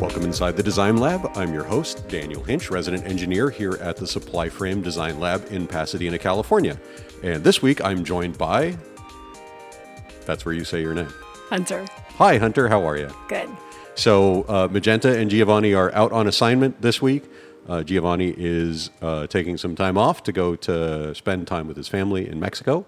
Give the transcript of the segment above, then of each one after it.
Welcome inside the Design Lab. I'm your host, Daniel Hinch, resident engineer here at the Supply Frame Design Lab in Pasadena, California. And this week I'm joined by. That's where you say your name. Hunter. Hi, Hunter. How are you? Good. So, uh, Magenta and Giovanni are out on assignment this week. Uh, Giovanni is uh, taking some time off to go to spend time with his family in Mexico.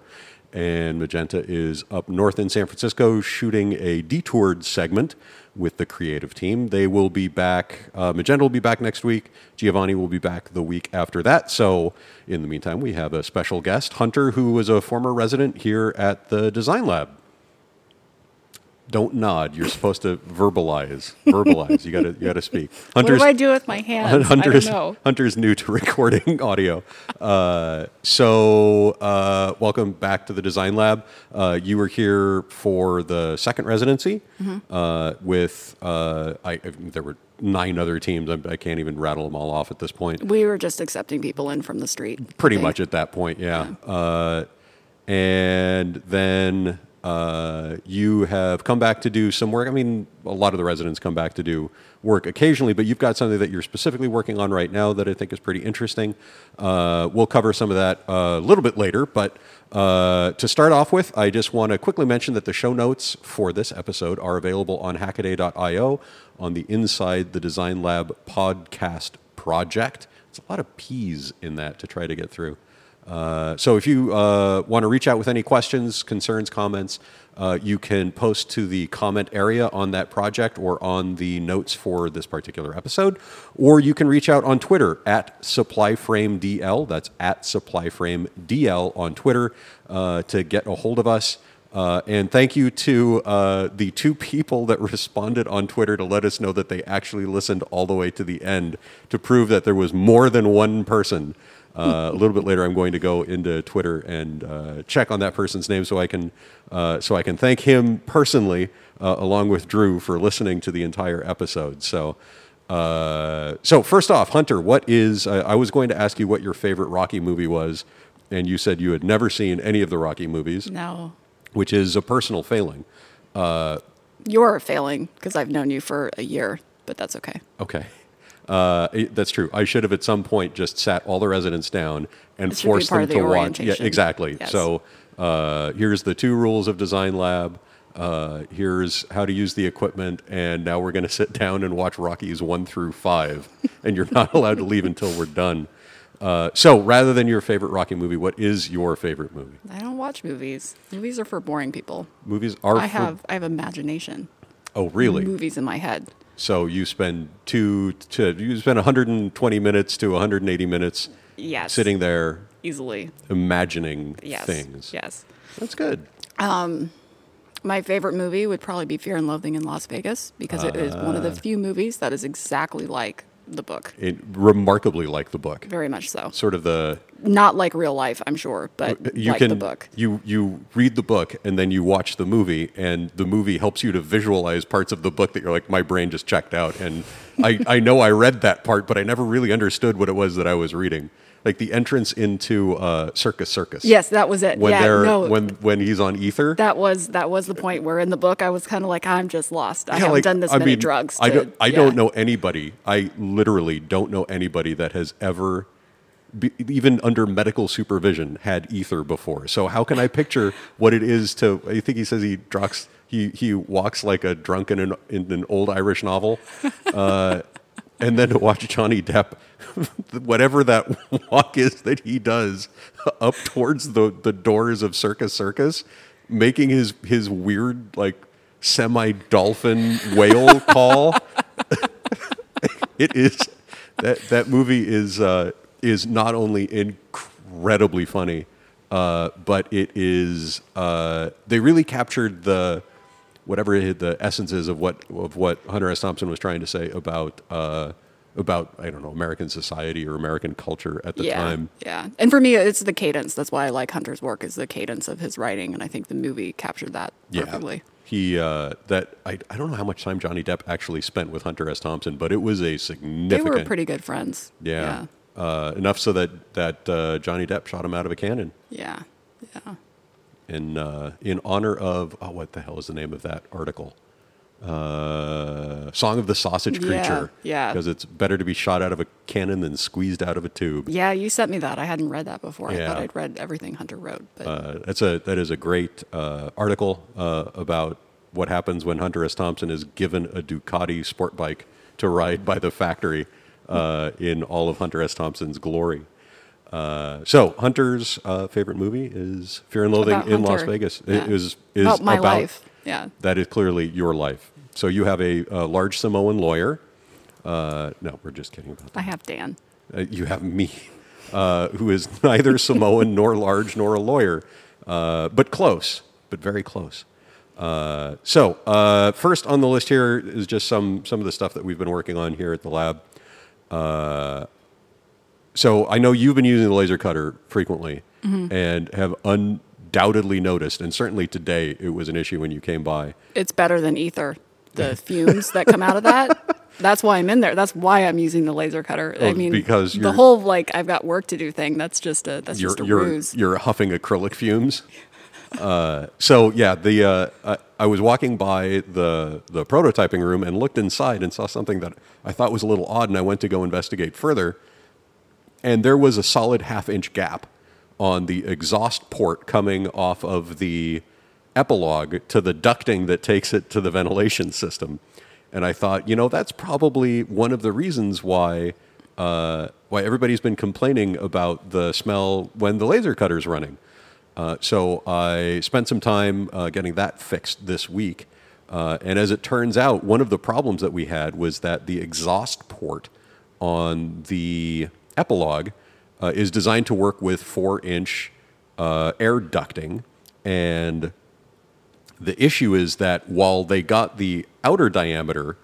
And Magenta is up north in San Francisco shooting a detoured segment with the creative team. They will be back, uh, Magenta will be back next week. Giovanni will be back the week after that. So, in the meantime, we have a special guest, Hunter, who was a former resident here at the Design Lab. Don't nod. You're supposed to verbalize. Verbalize. You got to. You got to speak. what do I do with my hands? Hunter's, I don't know. Hunter's new to recording audio. Uh, so, uh, welcome back to the Design Lab. Uh, you were here for the second residency Mm-hmm. uh, with, uh, I, there were nine other teams. I, I can't even rattle them all off at this point. We were just accepting people in from the street. Pretty much at that point, yeah. Uh, and then uh, you have come back to do some work. I mean, a lot of the residents come back to do work occasionally, but you've got something that you're specifically working on right now that I think is pretty interesting. Uh, we'll cover some of that a little bit later, but uh, to start off with, I just want to quickly mention that the show notes for this episode are available on hackaday.io on the Inside the Design Lab podcast project. It's a lot of P's in that to try to get through. Uh, so if you uh, want to reach out with any questions, concerns, comments, uh, you can post to the comment area on that project or on the notes for this particular episode, or you can reach out on Twitter at SupplyFrameDL. That's at SupplyFrameDL on Twitter uh, to get a hold of us. Uh, and thank you to uh, the two people that responded on Twitter to let us know that they actually listened all the way to the end to prove that there was more than one person. Uh, a little bit later, I'm going to go into Twitter and uh, check on that person's name so I can uh, so I can thank him personally, uh, along with Drew, for listening to the entire episode. So. Uh, so first off, Hunter, what is? Uh, I was going to ask you what your favorite Rocky movie was, and you said you had never seen any of the Rocky movies No. which is a personal failing. You're failing because I've known you for a year, but that's okay. Okay. Uh, it- that's true. I should have at some point just sat all the residents down and forced them to watch. Yeah, exactly. Yes. So uh, here's the two rules of Design Lab. Uh, here's how to use the equipment, and now we're going to sit down and watch Rockies one through five, and you're not allowed to leave until we're done. Uh, so, rather than your favorite Rocky movie, what is your favorite movie? I don't watch movies. Movies are for boring people. Movies are. I for- have I have imagination. Oh, really? Movies in my head. So you spend two to you spend 120 minutes to 180 minutes Yes. sitting there easily. imagining Yes. things. Yes. That's good. My favorite movie would probably be Fear and Loathing in Las Vegas because it is one of the Ah. few movies that is exactly like the book. It remarkably like the book. Very much so. Sort of the Not like real life, I'm sure, but you like can the book. you you read the book and then you watch the movie and the movie helps you to visualize parts of the book that you're like my brain just checked out and I I know I read that part but I never really understood what it was that I was reading. Like the entrance into uh, Circus Circus. Yes, that was it. When yeah, they're no, when when he's on ether. that was that was the point where in the book I was kind of like I'm just lost. I Yeah, haven't like, done this I many mean, drugs. I don't. I yeah. don't know anybody. I literally don't know anybody that has ever, be, even under medical supervision, had ether before. So how can I picture what it is to? I think he says he drugs. He he walks like a drunk in an in an old Irish novel, uh, and then to watch Johnny Depp, whatever that walk is that he does up towards the the doors of Circus Circus, making his his weird like semi dolphin whale call. it is that that movie is uh, is not only incredibly funny, uh, but it is uh, they really captured the whatever the essence is of what of what Hunter S. Thompson was trying to say about uh, about I don't know American society or American culture at the yeah, time. Yeah, and for me, it's the cadence. That's why I like Hunter's work is the cadence of his writing, and I think the movie captured that perfectly. Yeah. He uh, that I, I don't know how much time Johnny Depp actually spent with Hunter S. Thompson, but it was a significant. They were pretty good friends. Yeah. Uh, enough so that that uh, Johnny Depp shot him out of a cannon yeah, yeah. In uh, in honor of oh what the hell is the name of that article? uh, Song of the Sausage Creature. yeah. Because it's better to be shot out of a cannon than squeezed out of a tube. Yeah, you sent me that. I hadn't read that before. I Yeah. thought I'd read everything Hunter wrote, but Uh, that's a that is a great uh, article uh, about what happens when Hunter S. Thompson is given a Ducati sport bike to ride by the factory uh, in all of Hunter S. Thompson's glory. Uh, so Hunter's uh, favorite movie is Fear and Loathing About in Las Vegas. Yeah. It is is about my about life. Yeah. that is clearly your life. So you have a, a large Samoan lawyer. Uh, no, we're just kidding about that. I have Dan. Uh, you have me, uh, who is neither Samoan nor large nor a lawyer, uh, but close, but very close. Uh, so uh, first on the list here is just some some of the stuff that we've been working on here at the lab. So I know you've been using the laser cutter frequently and have undoubtedly noticed, and certainly today it was an issue when you came by. It's better than ether. The fumes that come out of that. That's why I'm in there. That's why I'm using the laser cutter. I Oh, mean, because the whole like I've got work to do thing. That's just a that's you're just a you're, ruse. you're huffing acrylic fumes. Uh, so yeah, the uh, I, I was walking by the the prototyping room and looked inside and saw something that I thought was a little odd, and I went to go investigate further. And there was a solid half inch gap on the exhaust port coming off of the Epilog to the ducting that takes it to the ventilation system. And I thought, you know, that's probably one of the reasons why uh, why everybody's been complaining about the smell when the laser cutter's running. Uh, so I spent some time uh, getting that fixed this week. Uh, and as it turns out, one of the problems that we had was that the exhaust port on the Epilog uh, is designed to work with four inch uh, air ducting. And the issue is that while they got the outer diameter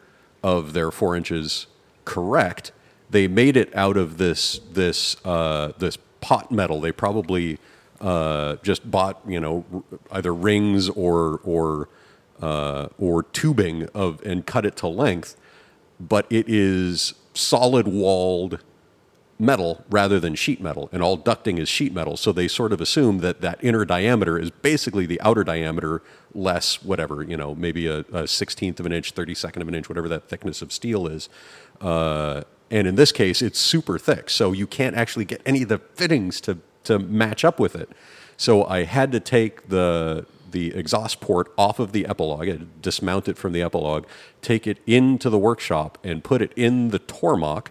of their four inches correct, they made it out of this this uh, this pot metal. They probably uh, just bought you know either rings or or uh, or tubing of and cut it to length, but it is solid walled metal rather than sheet metal, and all ducting is sheet metal. So they sort of assume that that inner diameter is basically the outer diameter less whatever, you know, maybe a, 16th of an inch, 32nd of an inch, whatever that thickness of steel is. Uh, and in this case, it's super thick, so you can't actually get any of the fittings to, to match up with it. So I had to take the the exhaust port off of the Epilog, dismount it from the Epilog, take it into the workshop, and put it in the Tormach.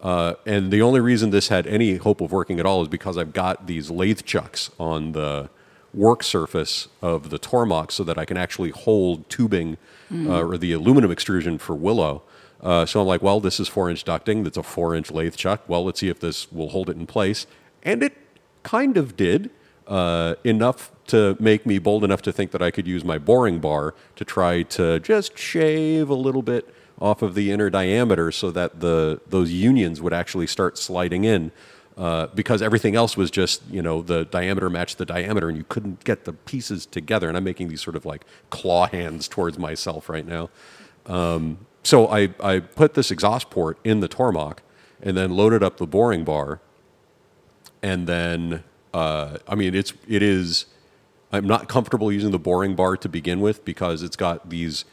Uh, and the only reason this had any hope of working at all is because I've got these lathe chucks on the work surface of the Tormach so that I can actually hold tubing uh, or the aluminum extrusion for Willow. Uh, so I'm like, well, this is four inch ducting. That's a four inch lathe chuck. Well, let's see if this will hold it in place. And it kind of did uh, enough to make me bold enough to think that I could use my boring bar to try to just shave a little bit off of the inner diameter so that the those unions would actually start sliding in. Uh, because everything else was just, you know, the diameter matched the diameter, and you couldn't get the pieces together. And I'm making these sort of like claw hands towards myself right now. Um, so I, I put this exhaust port in the Tormach and then loaded up the boring bar and then uh, I mean it's it is I'm not comfortable using the boring bar to begin with because it's got these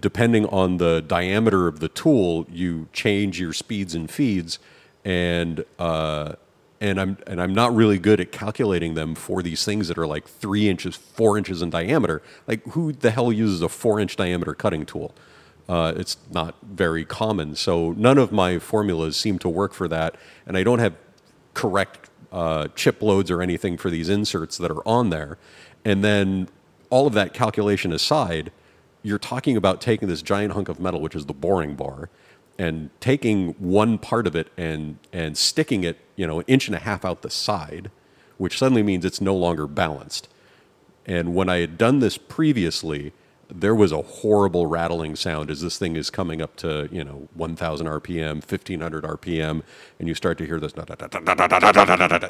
depending on the diameter of the tool you change your speeds and feeds and uh, and I'm and I'm not really good at calculating them for these things that are like three inches, four inches in diameter. Like who the hell uses a four inch diameter cutting tool? Uh, it's not very common. So none of my formulas seem to work for that, and I don't have correct uh, chip loads or anything for these inserts that are on there. And then all of that calculation aside, you're talking about taking this giant hunk of metal, which is the boring bar, and taking one part of it and and sticking it, you know, an inch and a half out the side, which suddenly means it's no longer balanced. And when I had done this previously, there was a horrible rattling sound as this thing is coming up to, you know, 1000 RPM, 1500 RPM, and you start to hear this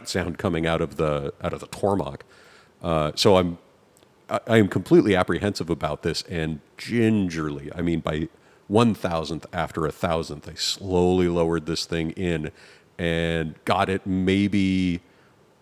sound coming out of the out of the Tormach. Uh, so I'm I am completely apprehensive about this, and gingerly, I mean, by one thousandth after a thousandth, I slowly lowered this thing in and got it maybe.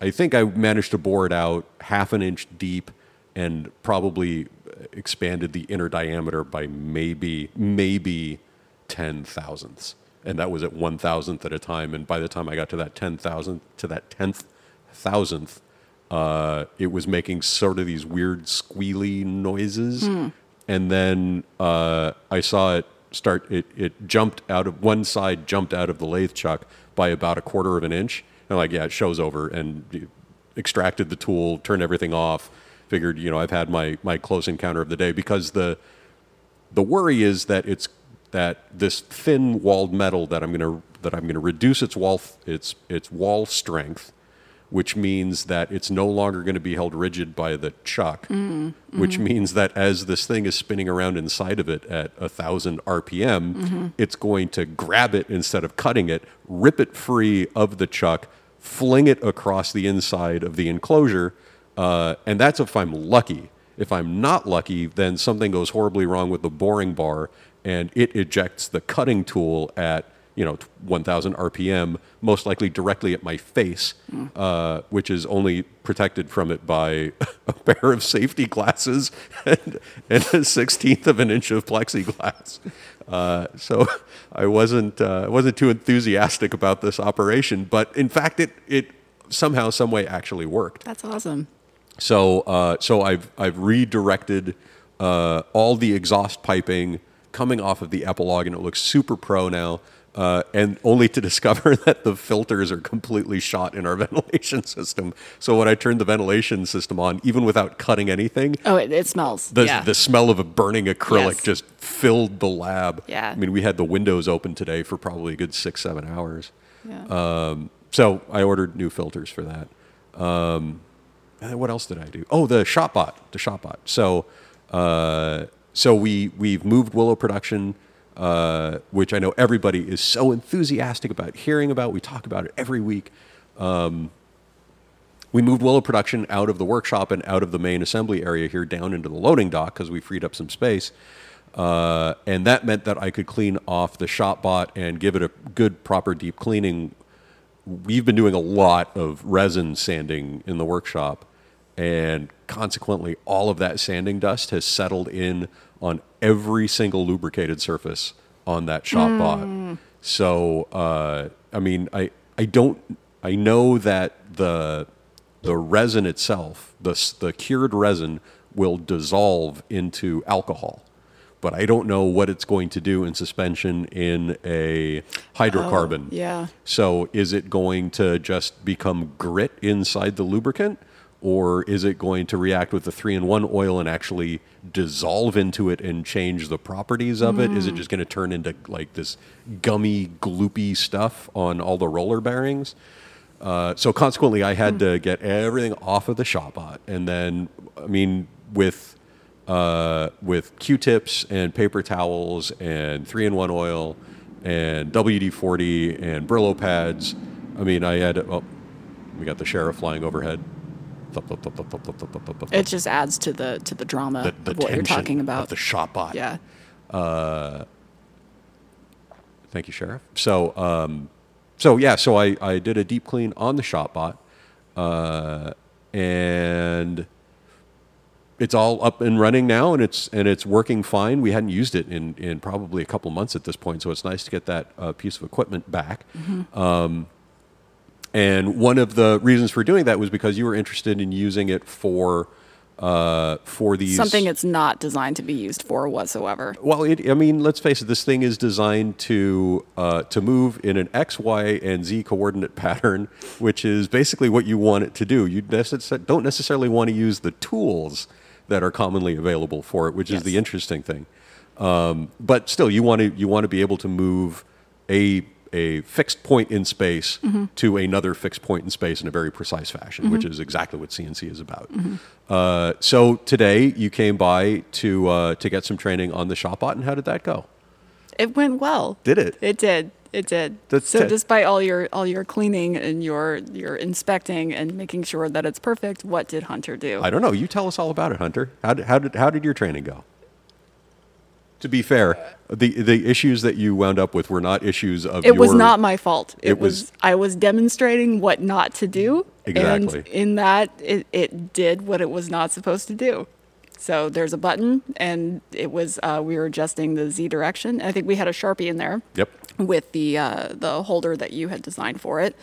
I think I managed to bore it out half an inch deep and probably expanded the inner diameter by maybe maybe ten thousandths, and that was at one thousandth at a time. And by the time I got to that ten thousandth to that tenth thousandth, uh, it was making sort of these weird squealy noises. And then uh, I saw it start. It it jumped out of one side, jumped out of the lathe chuck by about a quarter of an inch. And I'm like, yeah, it shows over, and extracted the tool, turned everything off. Figured, you know, I've had my my close encounter of the day because the the worry is that it's that this thin walled metal that I'm going to that I'm going to reduce its wall its its wall strength, which means that it's no longer going to be held rigid by the chuck, mm, mm-hmm. which means that as this thing is spinning around inside of it at a thousand RPM, mm-hmm. it's going to grab it instead of cutting it, rip it free of the chuck, fling it across the inside of the enclosure, uh, and that's if I'm lucky. If I'm not lucky, then something goes horribly wrong with the boring bar, and it ejects the cutting tool at you know 1,000 RPM, most likely directly at my face, uh, which is only protected from it by a pair of safety glasses and, and a sixteenth of an inch of plexiglass. Uh, so I wasn't uh, I wasn't too enthusiastic about this operation, but in fact, it it somehow, some way, actually worked. That's awesome. So, uh, so I've I've redirected uh, all the exhaust piping coming off of the Epilog, and it looks super pro now. Uh, and only to discover that the filters are completely shot in our ventilation system. So when I turned the ventilation system on, even without cutting anything, Oh, it, it smells. the yeah. the smell of a burning acrylic Yes. just filled the lab. Yeah. I mean, we had the windows open today for probably a good six seven hours. yeah. Um, so I ordered new filters for that. Um, and then what else did I do? Oh, the ShopBot, the ShopBot. So, uh, so we we've moved Willow production, uh, which I know everybody is so enthusiastic about hearing about. We talk about it every week. Um, we moved Willow production out of the workshop and out of the main assembly area here down into the loading dock because we freed up some space. Uh, and that meant that I could clean off the ShopBot and give it a good, proper deep cleaning. We've been doing a lot of resin sanding in the workshop, and consequently, all of that sanding dust has settled in on every single lubricated surface on that shop bot. So, uh, I mean, I I don't I know that the the resin itself, the the cured resin, will dissolve into alcohol, but I don't know what it's going to do in suspension in a hydrocarbon. yeah. So is it going to just become grit inside the lubricant? Or is it going to react with the three in one oil and actually dissolve into it and change the properties of it? Is it just going to turn into like this gummy, gloopy stuff on all the roller bearings? Uh, so consequently, I had to get everything off of the ShopBot, and then I mean with uh, with Q-tips and paper towels and three-in-one oil and WD-40 and Brillo pads. I mean, I had oh, we got the sheriff flying overhead. It just adds to the to the drama the, the of what you're talking about. the ShopBot. yeah. Thank you, Sheriff. So, um, so yeah, so I, I did a deep clean on the ShopBot, uh, and it's all up and running now, and it's and it's working fine. We hadn't used it in in probably a couple months at this point, so it's nice to get that uh, piece of equipment back. Um, and one of the reasons for doing that was because you were interested in using it for uh, for these Something it's not designed to be used for whatsoever. well, it, I mean, let's face it. This thing is designed to uh, to move in an X, Y, and Z coordinate pattern, which is basically what you want it to do. You necess- don't necessarily want to use the tools that are commonly available for it, which is the interesting thing. Um, but still, you want to you want to be able to move a a fixed point in space to another fixed point in space in a very precise fashion, which is exactly what CNC is about. Uh, so today you came by to uh, to get some training on the ShopBot, and how did that go? It went well. Did it? It did. It did. That's so it. despite all your all your cleaning and your your inspecting and making sure that it's perfect, what did Hunter do? I don't know. You tell us all about it, Hunter. How did how did how did your training go? To be fair, the the issues that you wound up with were not issues of it was not my fault. It, It was, was- I was demonstrating what not to do. Exactly. And in that it, it did what it was not supposed to do. So there's a button, and it was uh, we were adjusting the Z direction. I think we had a sharpie in there Yep. with the uh, the holder that you had designed for it,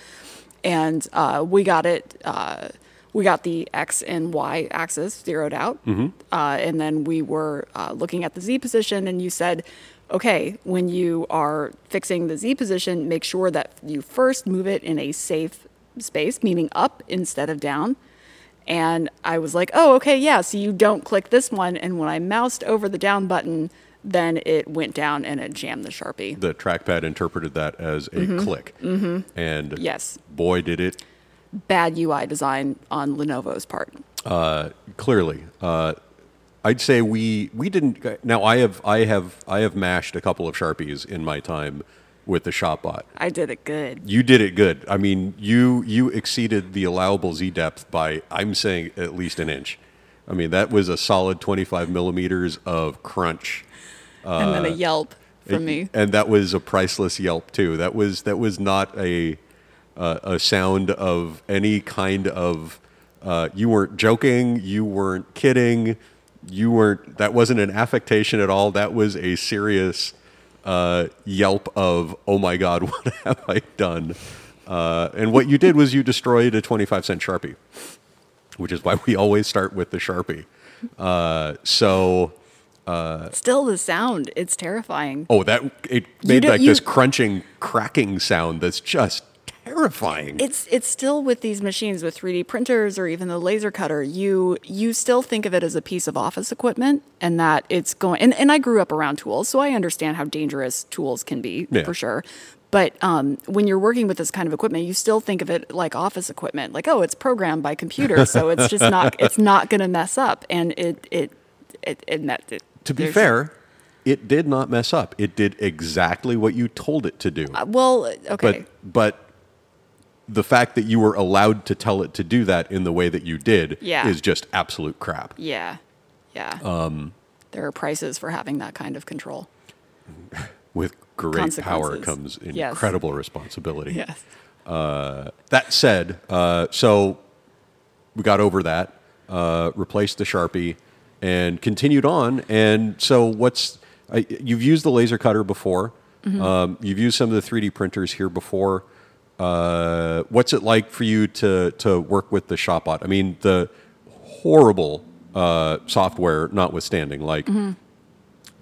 and uh, we got it. We got the X and Y axis zeroed out, uh, and then we were uh, looking at the Z position, and you said, "Okay, when you are fixing the Z position, make sure that you first move it in a safe space, meaning up instead of down." And I was like, "Oh, okay, yeah." So you don't click this one, and when I moused over the down button, then it went down and it jammed the sharpie. The trackpad interpreted that as a click. Mm-hmm. And Yes. boy, did it bad UI design on Lenovo's part. uh, clearly. Uh, I'd say we we didn't. Now I have I have I have mashed a couple of sharpies in my time with the Shopbot. I did it good. You did it good. I mean, you you exceeded the allowable Z depth by I'm saying at least an inch. I mean, that was a solid 25 millimeters of crunch. and then a yelp from It- me. and that was a priceless yelp too. That was that was not a uh, a sound of any kind of. Uh, you weren't joking. You weren't kidding. You weren't. That wasn't an affectation at all. That was a serious uh, yelp of "Oh my God, what have I done?" Uh, and what you did was you destroyed a twenty-five cent sharpie, which is why we always start with the sharpie. Uh, so. Still, the sound, it's terrifying. Oh, that it made like you- this crunching, cracking sound that's just terrifying. It's it's still with these machines with 3D printers or even the laser cutter, you you still think of it as a piece of office equipment and that it's going and, and I grew up around tools, so I understand how dangerous tools can be Yeah. for sure. But um, when you're working with this kind of equipment, you still think of it like office equipment, like oh, it's programmed by computer, so it's just not it's not going to mess up, and it it it and that it, to be fair, it did not mess up. It did exactly what you told it to do. uh, well, okay, But but the fact that you were allowed to tell it to do that in the way that you did Yeah. is just absolute crap. yeah, yeah. Um, there are prices for having that kind of control. With great power comes Yes. incredible responsibility. Yes. That said, uh, so we got over that, uh, replaced the Sharpie, and continued on. And so, what's I, you've used the laser cutter before? Um, you've used some of the 3D printers here before. Uh, what's it like for you to to work with the Shopbot? I mean, the horrible uh, software notwithstanding, like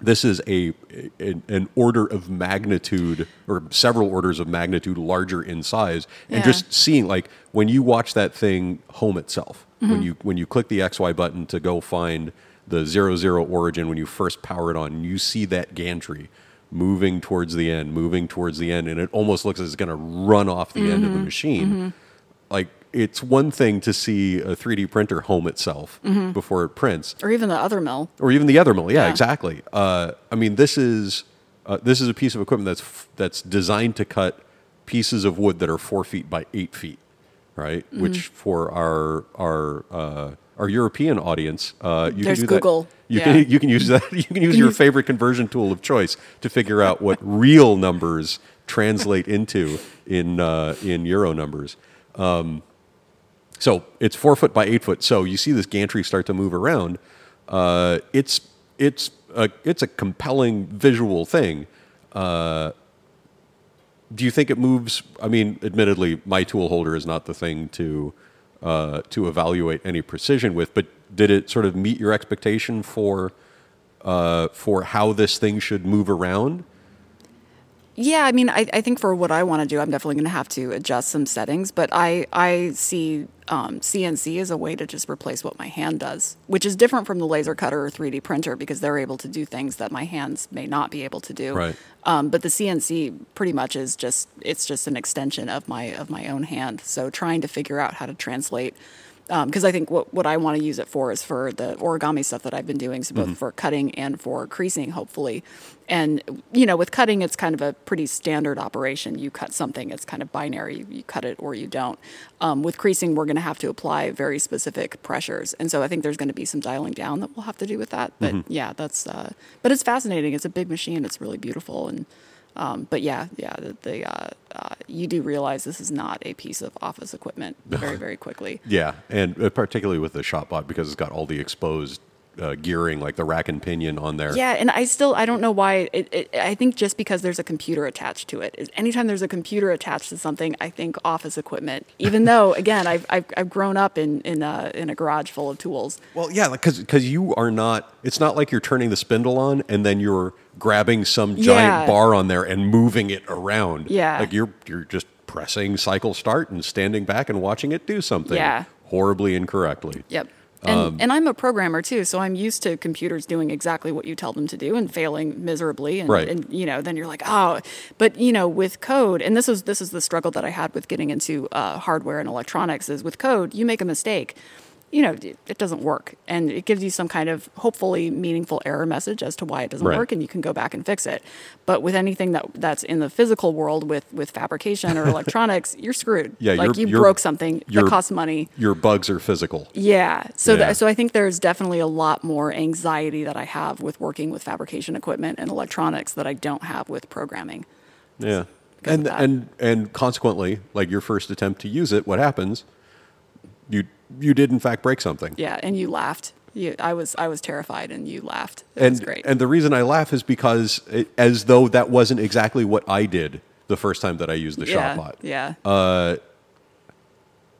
this is a, a- an order of magnitude or several orders of magnitude larger in size and Yeah. just seeing like when you watch that thing home itself when you when you click the xy button to go find the zero zero origin when you first power it on you see that gantry moving towards the end moving towards the end and it almost looks as it's going to run off the end of the machine like it's one thing to see a 3d printer home itself before it prints Or even the other mill. or even the other mill. Yeah, Yeah. exactly. Uh, I mean, this is uh, this is a piece of equipment that's f- that's designed to cut pieces of wood that are four feet by eight feet, right? Mm-hmm. Which for our our uh, our European audience, uh, you There's can do Google. That. You Yeah. can you can use that. You can use your favorite conversion tool of choice to figure out what real numbers translate into in uh, in euro numbers. So it's four foot by eight foot. So you see this gantry start to move around. Uh, it's it's a it's a compelling visual thing. Uh, do you think it moves? I mean, admittedly, my tool holder is not the thing to uh, to evaluate any precision with. But did it sort of meet your expectation for uh, for how this thing should move around? Yeah, I mean, I, I think for what I want to do, I'm definitely going to have to adjust some settings. But I I see um, CNC as a way to just replace what my hand does, which is different from the laser cutter or 3D printer because they're able to do things that my hands may not be able to do. Right. Um, but the CNC pretty much is just it's just an extension of my of my own hand. So trying to figure out how to translate because I think what, what I want to use it for is for the origami stuff that I've been doing, so both for cutting and for creasing, hopefully. And you know, with cutting, it's kind of a pretty standard operation. You cut something; it's kind of binary. You cut it or you don't. Um, with creasing, we're going to have to apply very specific pressures, and so I think there's going to be some dialing down that we'll have to do with that. But yeah, that's. Uh, but it's fascinating. It's a big machine. It's really beautiful and. Um, but yeah, yeah, the, the uh, uh, you do realize this is not a piece of office equipment very, very quickly. Yeah, and uh, particularly with the Shopbot because it's got all the exposed uh, gearing, like the rack and pinion on there. Yeah, and I still I don't know why. It, it, I think just because there's a computer attached to it. anytime there's a computer attached to something, I think office equipment. Even though, again, I've I've, I've grown up in in a, in a garage full of tools. Well, yeah, because because you are not. It's not like you're turning the spindle on and then you're grabbing some giant Yeah. bar on there and moving it around. Yeah. like you're you're just pressing cycle start and standing back and watching it do something. Yeah. horribly incorrectly. Yep. And, Um, and I'm a programmer too, so I'm used to computers doing exactly what you tell them to do and failing miserably. And, Right. and you know, then you're like, oh, but you know, with code, and this is this is the struggle that I had with getting into uh, hardware and electronics is with code, you make a mistake, you know, it, doesn't work, and it gives you some kind of hopefully meaningful error message as to why it doesn't Right. work, and you can go back and fix it. But with anything that that's in the physical world with with fabrication or electronics, you're screwed. Yeah, like you broke something that costs money. Your bugs are physical. Yeah. So Yeah. That, so I think there's definitely a lot more anxiety that I have with working with fabrication equipment and electronics that I don't have with programming. Yeah. And and and consequently, like your first attempt to use it, what happens? You you did in fact break something. Yeah, and you laughed. You, I was I was terrified, and you laughed. It and was great. and the reason I laugh is because it, as though that wasn't exactly what I did the first time that I used the yeah, ShopBot. yeah.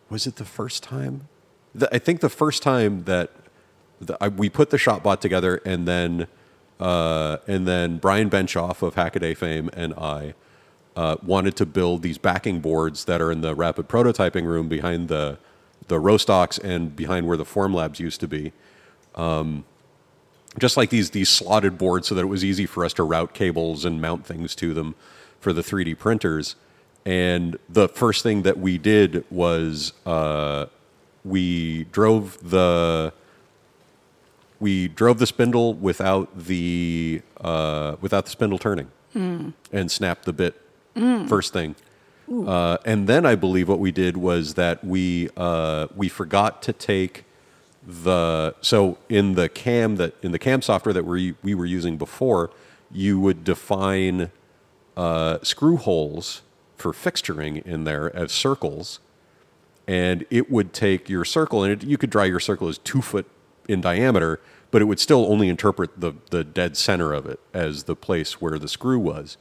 Was it the first time? The, I think the first time that the, I, we put the ShopBot together, and then uh, and then Brian Benchoff of Hackaday fame and I uh, wanted to build these backing boards that are in the rapid prototyping room behind the the Rostocks and behind where the Formlabs used to be. Um, just like these these slotted boards, so that it was easy for us to route cables and mount things to them for the 3D printers. And the first thing that we did was uh, we drove the we drove the spindle without the uh, without the spindle turning and snapped the bit first thing. Uh, and then I believe what we did was that we uh, we forgot to take the so in the cam that in the cam software that we we were using before, you would define uh, screw holes for fixturing in there as circles, and it would take your circle and it, you could draw your circle as two foot in diameter, but it would still only interpret the the dead center of it as the place where the screw was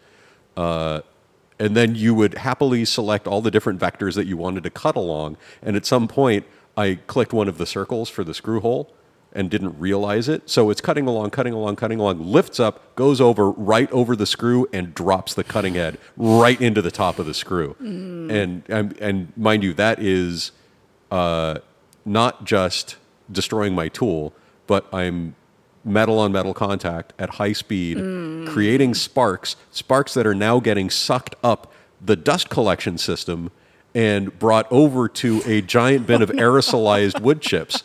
and then you would happily select all the different vectors that you wanted to cut along. And at some point, I clicked one of the circles for the screw hole and didn't realize it. So it's cutting along, cutting along, cutting along, lifts up, goes over right over the screw, and drops the cutting head right into the top of the screw. And, and and mind you, that is uh, not just destroying my tool, but I'm metal on metal contact at high speed, creating sparks, sparks that are now getting sucked up the dust collection system and brought over to a giant bin of aerosolized wood chips.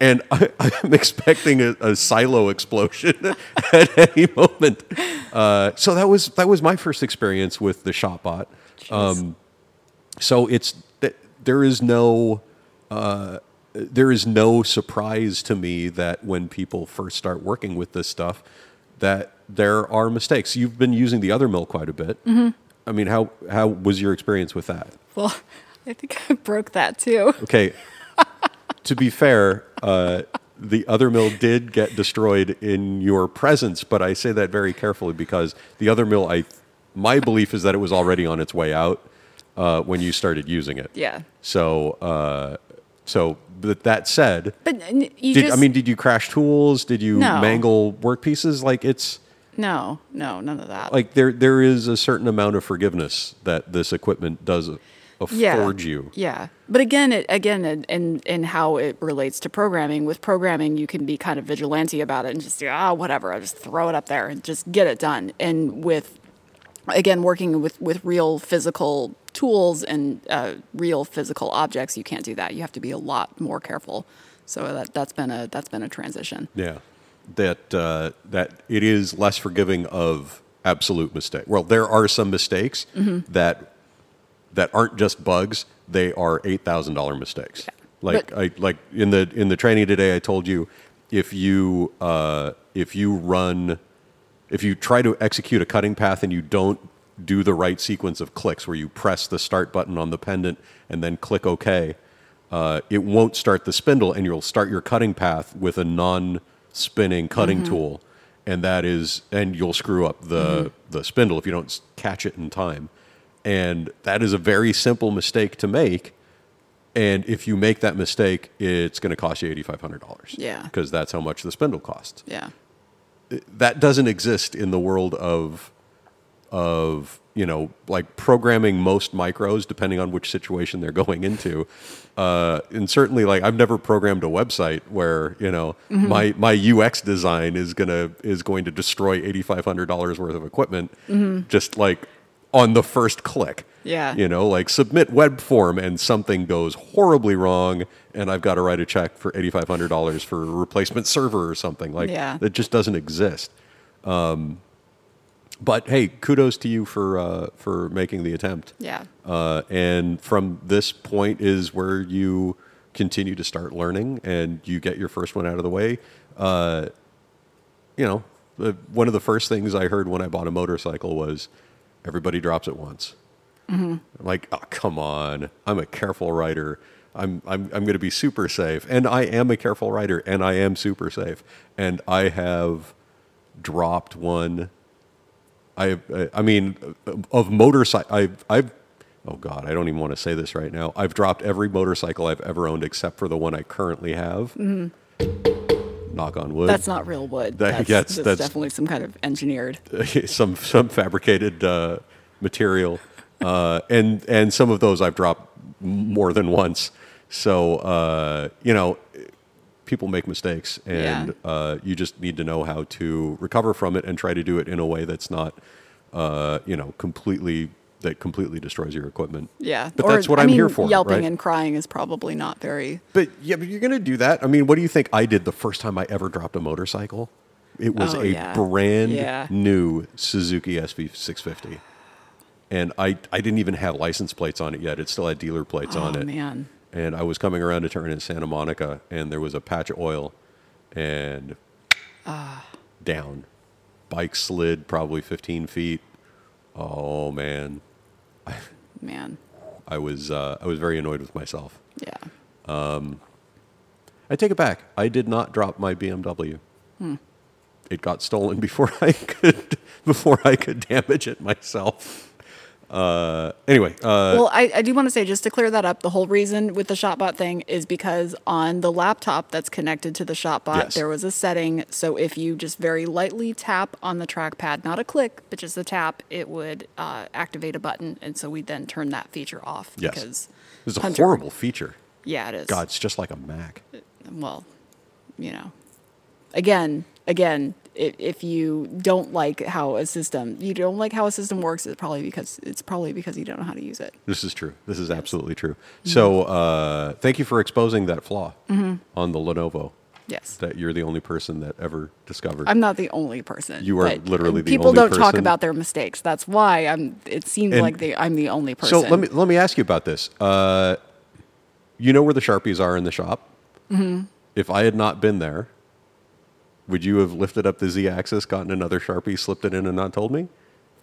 And I, I'm expecting a, a silo explosion at any moment. Uh, so that was that was my first experience with the ShopBot. Um, so it's th- there is no uh, there is no surprise to me that when people first start working with this stuff that there are mistakes. You've been using the other mill quite a bit. I mean how how was your experience with that? Well, I think I broke that too. okay. To be fair uh, the other mill did get destroyed in your presence but i say that very carefully because the other mill i my belief is that it was already on its way out uh, when you started using it. Yeah. So, uh, so but that said, But you did, just I mean, did you crash tools? Did you No. mangle work pieces? Like it's no, no, none of that. like there there is a certain amount of forgiveness that this equipment does afford you. Yeah, but again, it, again, in, in in how it relates to programming. With programming, you can be kind of vigilante about it and just say, ah, whatever. I just throw it up there and just get it done. And with again, working with with real physical tools and uh, real physical objects, you can't do that. You have to be a lot more careful. So that that's been a that's been a transition. Yeah, that uh, that it is less forgiving of absolute mistake. Well, there are some mistakes Mm-hmm. that that aren't just bugs; they are eight thousand dollar mistakes. Like But- I like in the in the training today, I told you if you uh, if you run if you try to execute a cutting path and you don't do the right sequence of clicks, where you press the start button on the pendant and then click OK, uh, it won't start the spindle, and you'll start your cutting path with a non spinning cutting tool, and that is, and you'll screw up the the spindle if you don't catch it in time, and that is a very simple mistake to make. And if you make that mistake, it's going to cost you eighty five hundred dollars. Yeah. because that's how much the spindle costs Yeah. That doesn't exist in the world of of you know like programming most micros depending on which situation they're going into. Uh, and certainly like i've never programmed a website where you know my my ux design is gonna is going to destroy $8500 worth of equipment just like on the first click. Yeah. you know like submit web form and something goes horribly wrong and i've got to write a check for $8500 for a replacement server or something like Yeah. that just doesn't exist um, but hey kudos to you for uh, for making the attempt Yeah. uh, and from this point is where you continue to start learning and you get your first one out of the way uh, you know one of the first things i heard when i bought a motorcycle was everybody drops it once I'm like, oh, come on. I'm a careful rider. I'm, I'm, I'm going to be super safe. And I am a careful rider, and I am super safe. And I have dropped one. I, I mean, of motorcycle, I've, I've, oh God, I don't even want to say this right now. I've dropped every motorcycle I've ever owned except for the one I currently have. Knock on wood. That's not real wood. That- That's, that's, that's- definitely some kind of engineered. some some fabricated uh, material, uh, and and some of those I've dropped more than once. So uh, you know, people make mistakes, and Yeah. uh, you just need to know how to recover from it and try to do it in a way that's not, uh, you know, completely that completely destroys your equipment. Yeah. but Or, that's what I am here for. Yelping right? and crying is probably not very. But yeah, but you're gonna do that. I mean, what do you think I did the first time I ever dropped a motorcycle? It was Oh, a yeah. brand Yeah. new Suzuki SV650, and I I didn't even have license plates on it yet. It still had dealer plates Oh, on it. man. And I was coming around a turn in Santa Monica, and there was a patch of oil, and Ah. down. Bike slid probably 15 feet. Oh man, Man. I was uh, I was very annoyed with myself. Yeah. Um, I take it back. I did not drop my BMW. Hmm. It got stolen before I could before I could damage it myself. Uh, anyway, uh, well, I, I do want to say, just to clear that up, the whole reason with the ShopBot thing is because on the laptop that's connected to the ShopBot, Yes. there was a setting. So if you just very lightly tap on the trackpad, not a click, but just a tap, it would uh, activate a button. And so we then turn that feature off. yes, Because it's a Hunter- horrible feature. Yeah, it is. God, it's just like a Mac. well, you know, again, again, if, if you don't like how a system, you don't like how a system works, it's probably because it's probably because you don't know how to use it. This is true. This is absolutely true. So, uh, thank you for exposing that flaw Mm-hmm. on the Lenovo. Yes. That you're the only person that ever discovered. I'm not the only person. You are literally the only person. people only don't talk about their mistakes. That's why I'm. It seems And- like they, I'm the only person. So let me let me ask you about this. Uh, you know where the sharpies are in the shop. Mm-hmm. If I had not been there, would you have lifted up the z-axis, gotten another sharpie, slipped it in, and not told me?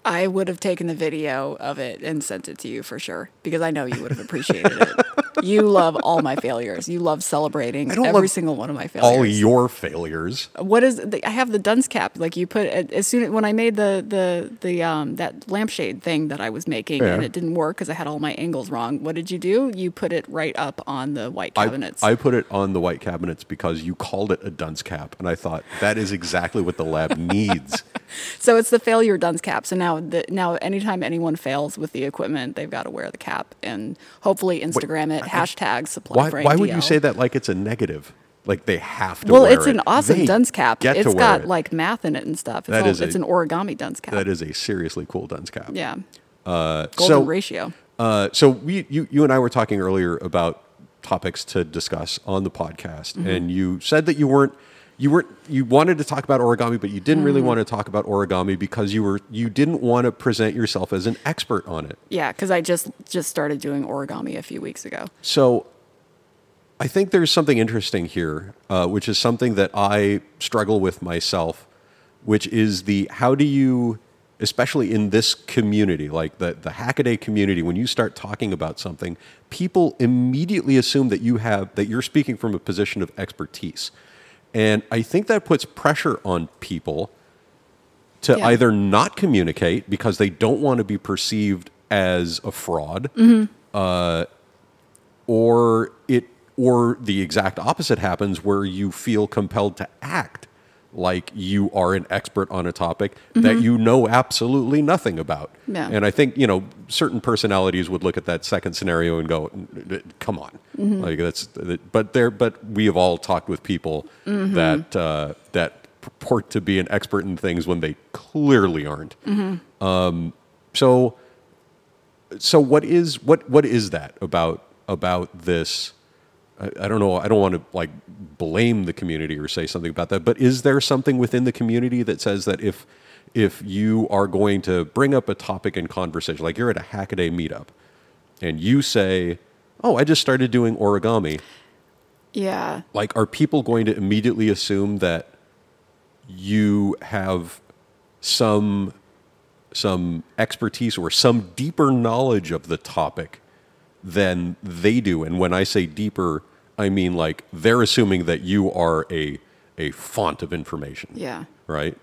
I would have taken the video of it and sent it to you for sure because I know you would have appreciated it. You love all my failures. You love celebrating I every single one of my failures. All your failures. what is the, I have the dunce cap like you put as soon as when I made the the the um that lampshade thing that I was making and it didn't work because I had all my angles wrong. What did you do? You put it right up on the white I, cabinets. I put it on the white cabinets because you called it a dunce cap, and I thought that is exactly what the lab needs. So it's the failure dunce cap. So now the, now anytime anyone fails with the equipment, they've got to wear the cap and hopefully Instagram it hashtag supply Why, why would you say that like it's a negative? Like they have to. Well, it's an it. awesome They dunce cap. It's got it. like math in it and stuff. It's, That all, is a- it's an origami dunce cap. that is a seriously cool dunce cap. yeah. Uh, Golden so, ratio. Uh, so we, you, you and I were talking earlier about topics to discuss on the podcast, Mm-hmm. and you said that you weren't, you weren't, you wanted to talk about origami, but you didn't really Mm-hmm. want to talk about origami because you were, you didn't want to present yourself as an expert on it. Yeah, because I just just started doing origami a few weeks ago. So I think there's something interesting here, uh, which is something that I struggle with myself, which is the how do you, especially in this community, like the, the Hackaday community, when you start talking about something, people immediately assume that you have that you're speaking from a position of expertise. And I think that puts pressure on people to Yeah. either not communicate because they don't want to be perceived as a fraud, Mm-hmm. uh, or it or the exact opposite happens where you feel compelled to act like you are an expert on a topic that you know absolutely nothing about. Mm-hmm. Yeah. And I think, you know, certain personalities would look at that second scenario and go, "N- n- "Come on." Mm-hmm. Like that's but there but we have all talked with people Mm-hmm. that uh, that purport to be an expert in things when they clearly aren't. Mm-hmm. Um, so so what is what what is that about about this I, I don't know i don't want to like blame the community or say something about that but is there something within the community that says that if if you are going to bring up a topic in conversation like you're at a hackaday meetup and you say oh i just started doing origami Yeah. like are people going to immediately assume that you have some some expertise or some deeper knowledge of the topic than they do. And when i say deeper i mean like they're assuming that you are a a font of information Yeah. right?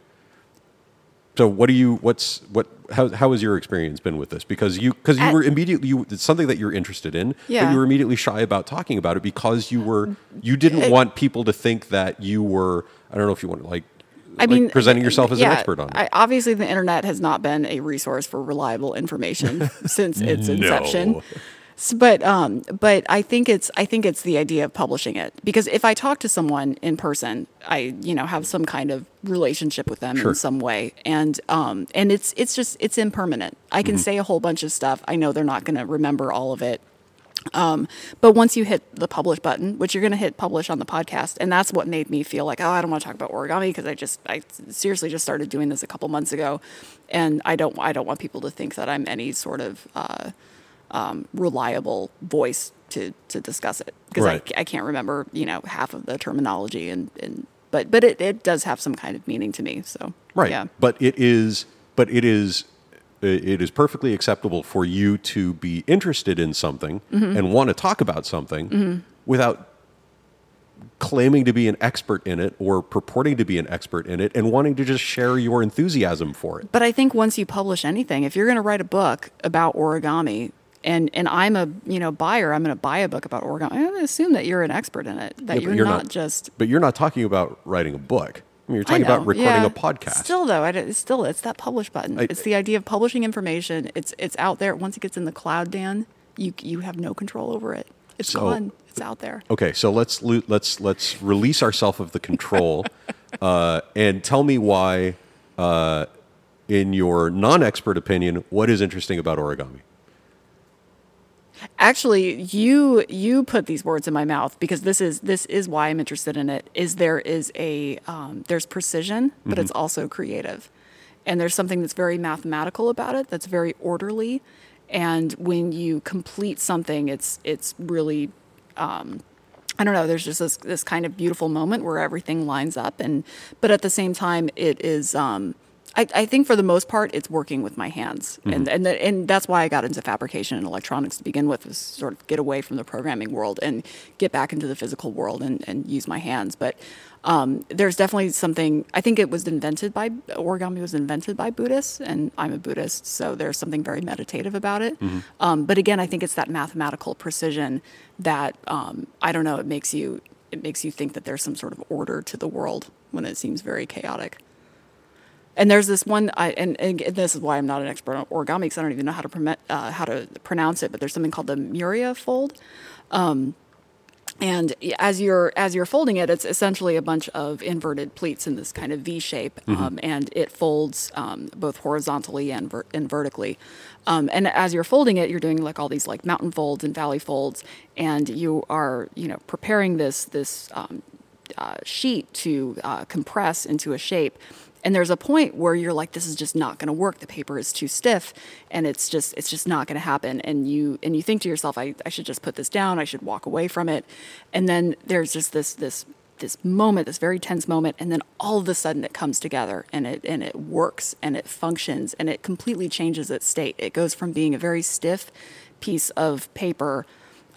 So what do you what's what how, how has your experience been with this? Because you because you At- were immediately you it's something that you're interested in but you were immediately shy about talking about it because you were you didn't It- want people to think that you were i don't know if you want to like I like mean, presenting yourself as yeah, an expert on it. I, obviously, the internet has not been a resource for reliable information since its inception. But um, but I think it's I think it's the idea of publishing it because if I talk to someone in person, I you know have some kind of relationship with them Sure. in some way, and um, and it's it's just it's impermanent. I Mm-hmm. can say a whole bunch of stuff. I know they're not going to remember all of it. Um, but once you hit the publish button, which you're going to hit publish on the podcast, and that's what made me feel like, oh, I don't want to talk about origami because I just, I seriously just started doing this a couple months ago, and I don't, I don't want people to think that I'm any sort of uh, um, reliable voice to to discuss it because Right. I, I can't remember, you know, half of the terminology and and but but it, it does have some kind of meaning to me. So right yeah, but it is but it is it is perfectly acceptable for you to be interested in something Mm-hmm. and want to talk about something without claiming to be an expert in it or purporting to be an expert in it and wanting to just share your enthusiasm for it But I think once you publish anything, if you're going to write a book about origami, and and I'm a you know buyer, I'm going to buy a book about origami. I'm going to assume that you're an expert in it, that Yeah, but you're, not, just. but you're not talking about writing a book I mean, you're talking about recording yeah. a podcast Still though, I, it's still it's that publish button. I- it's the idea of publishing information. It's it's out there. Once it gets in the cloud, Dan, you you have no control over it. It's So- gone. It's out there. Okay, so let's let's let's release ourselves of the control, uh, and tell me why, uh, in your non-expert opinion, what is interesting about origami? Actually, you you put these words in my mouth because this is this is why I'm interested in it. Is there is a um, there's precision, but it's also creative, and there's something that's very mathematical about it. That's very orderly, and when you complete something, it's it's really um, I don't know. There's just this this kind of beautiful moment where everything lines up, and but at the same time, it is. Um, I, I think for the most part, it's working with my hands, and and the, and that's why I got into fabrication and electronics to begin with, was sort of get away from the programming world and get back into the physical world and, and use my hands. But um, there's definitely something. I think it was invented by origami was invented by Buddhists, and I'm a Buddhist, so there's something very meditative about it. Um, but again, I think it's that mathematical precision that um, I don't know. It makes you it makes you think that there's some sort of order to the world when it seems very chaotic. And there's this one, I, and, and this is why I'm not an expert on origami because I don't even know how to uh, how to pronounce it. But there's something called the Muria fold, um, and as you're as you're folding it, it's essentially a bunch of inverted pleats in this kind of V shape, um, and it folds um, both horizontally and, ver- and vertically. Um, and as you're folding it, you're doing like all these like mountain folds and valley folds, and you are you know preparing this this um, uh, sheet to uh, compress into a shape. And there's a point where you're like, this is just not going to work. The paper is too stiff, and it's just it's just not going to happen. And you and you think to yourself, I, I should just put this down. I should walk away from it. And then there's just this this this moment, this very tense moment, and then all of a sudden it comes together and it and it works and it functions and it completely changes its state. It goes from being a very stiff piece of paper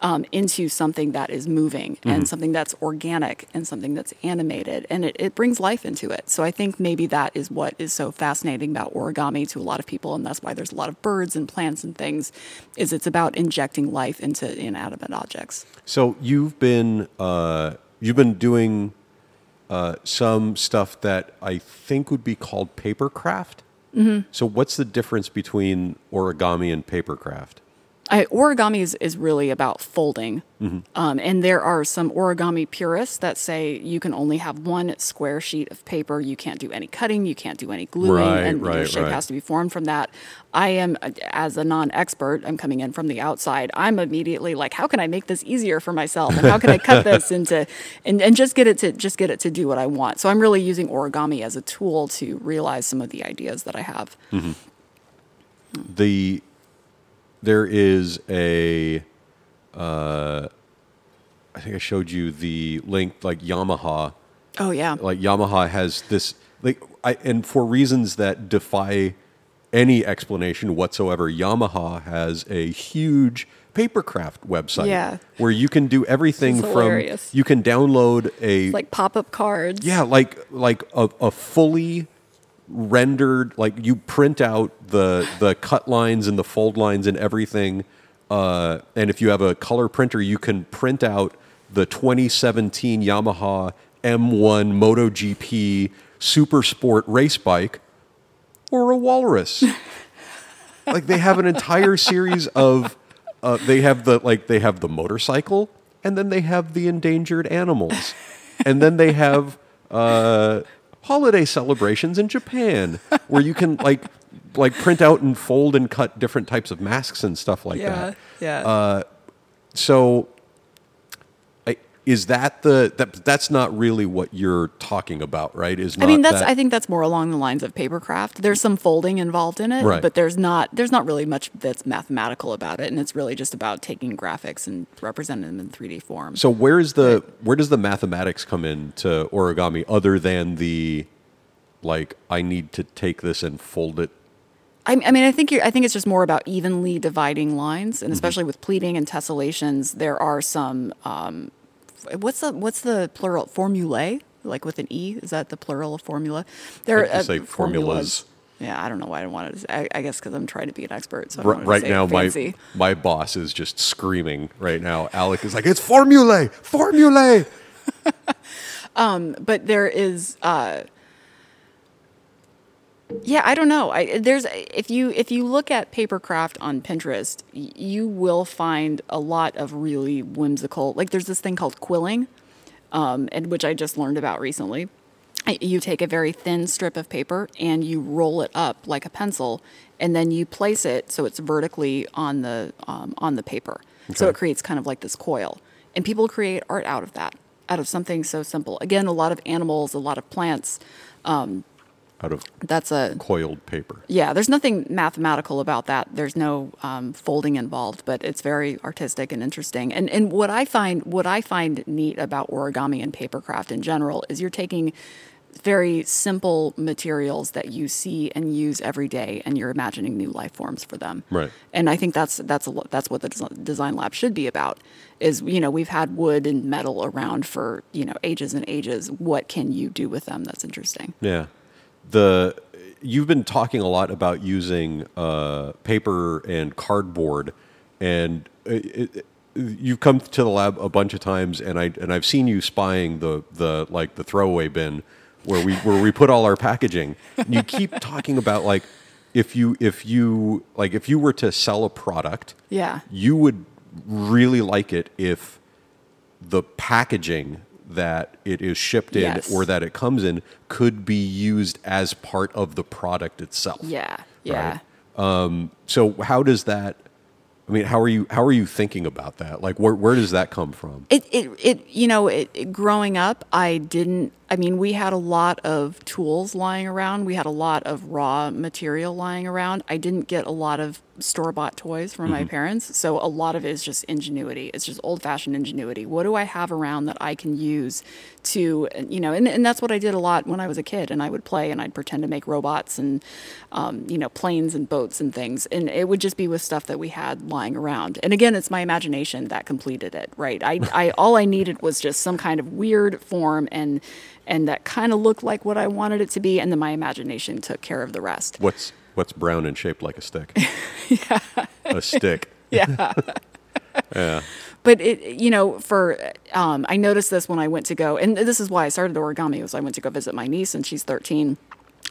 um, into something that is moving and something that's organic and something that's animated and it, it brings life into it so i think maybe that is what is so fascinating about origami to a lot of people and that's why there's a lot of birds and plants and things is it's about injecting life into inanimate objects So you've been uh, you've been doing uh, some stuff that I think would be called papercraft. Mm-hmm. So what's the difference between origami and papercraft? I, origami is, is really about folding. Um, and there are some origami purists that say you can only have one square sheet of paper. You can't do any cutting, you can't do any gluing, Right, and your right, shape right. has to be formed from that. I am, uh, as a non expert, I'm coming in from the outside. I'm immediately like, how can I make this easier for myself? And how can I cut this into, and, and just get it to just get it to do what I want. So I'm really using origami as a tool to realize some of the ideas that I have. the there is a uh, I think I showed you the link like Yamaha Oh yeah. like Yamaha has this like I and for reasons that defy any explanation whatsoever Yamaha has a huge papercraft website Yeah. where you can do everything from you can download a like pop up cards. yeah, like like a, a fully rendered like you print out the the cut lines and the fold lines and everything. Uh, and if you have a color printer, you can print out the 2017 Yamaha M1 MotoGP Super Sport race bike or a walrus. like they have an entire series of uh, they have the like they have the motorcycle and then they have the endangered animals and then they have uh, holiday celebrations in Japan where you can like like print out and fold and cut different types of masks and stuff like Yeah. that. Yeah. Uh, so I, is that the that that's not really what you're talking about, right? Is not I mean, that's. that, I think that's more along the lines of papercraft. There's some folding involved in it, Right. but there's not. There's not really much that's mathematical about it, and it's really just about taking graphics and representing them in 3D form. So where is the where does the mathematics come in to origami other than the like I need to take this and fold it? I, I mean, I think you're, I think it's just more about evenly dividing lines, Mm-hmm. and especially with pleating and tessellations, there are some. Um, what's the what's the plural formulae? Like with an e, is that the plural of formula? There I'd say formulas. Yeah, I don't know why I wanted to. Say, I, I guess because I'm trying to be an expert. So I R- wanted to right now, my fancy. my boss is just screaming. Right now, Alec is like, "It's formulae, formulae." but there is uh yeah i don't know. I there's if you if you look at papercraft on pinterest y- you will find a lot of really whimsical like there's this thing called quilling um and which i just learned about recently. You take a very thin strip of paper and you roll it up like a pencil and then you place it so it's vertically on the um, on the paper. So it creates kind of like this coil and people create art out of that out of something so simple. Again a lot of animals a lot of plants Out of that's a coiled paper. yeah there's nothing mathematical about that there's no um, folding involved but it's very artistic and interesting and and what i find what i find neat about origami and papercraft in general is you're taking very simple materials that you see and use every day and you're imagining new life forms for them Right. and i think that's that's a, that's what the design lab should be about is you know we've had wood and metal around for you know ages and ages what can you do with them that's interesting Yeah. The you've been talking a lot about using uh, paper and cardboard, and it, it, you've come to the lab a bunch of times, and I and I've seen you spying the the like the throwaway bin where we where we put all our packaging. And you keep talking about like if you if you like if you were to sell a product, Yeah. you would really like it if the packaging that it is shipped in Yes. or that it comes in could be used as part of the product itself. yeah yeah um, So how does that I mean how are you how are you thinking about that? Like where where does that come from? It, it, it you know, it, it- growing up, I didn't, I mean, we had a lot of tools lying around. We had a lot of raw material lying around. I didn't get a lot of store bought toys from my parents. So a lot of it is just ingenuity. It's just old fashioned ingenuity. What do I have around that I can use to, you know, and, and that's what I did a lot when I was a kid. And I would play and I'd pretend to make robots and, um, you know, planes and boats and things. And it would just be with stuff that we had lying around. And again, it's my imagination that completed it, right? I, I all I needed was just some kind of weird form and, and that kind of looked like what I wanted it to be. And then my imagination took care of the rest. What's what's brown and shaped like a stick? yeah. A stick. Yeah. Yeah. but it you know for um, i noticed this when i went to go and this is why i started origami was i went to go visit my niece and she's 13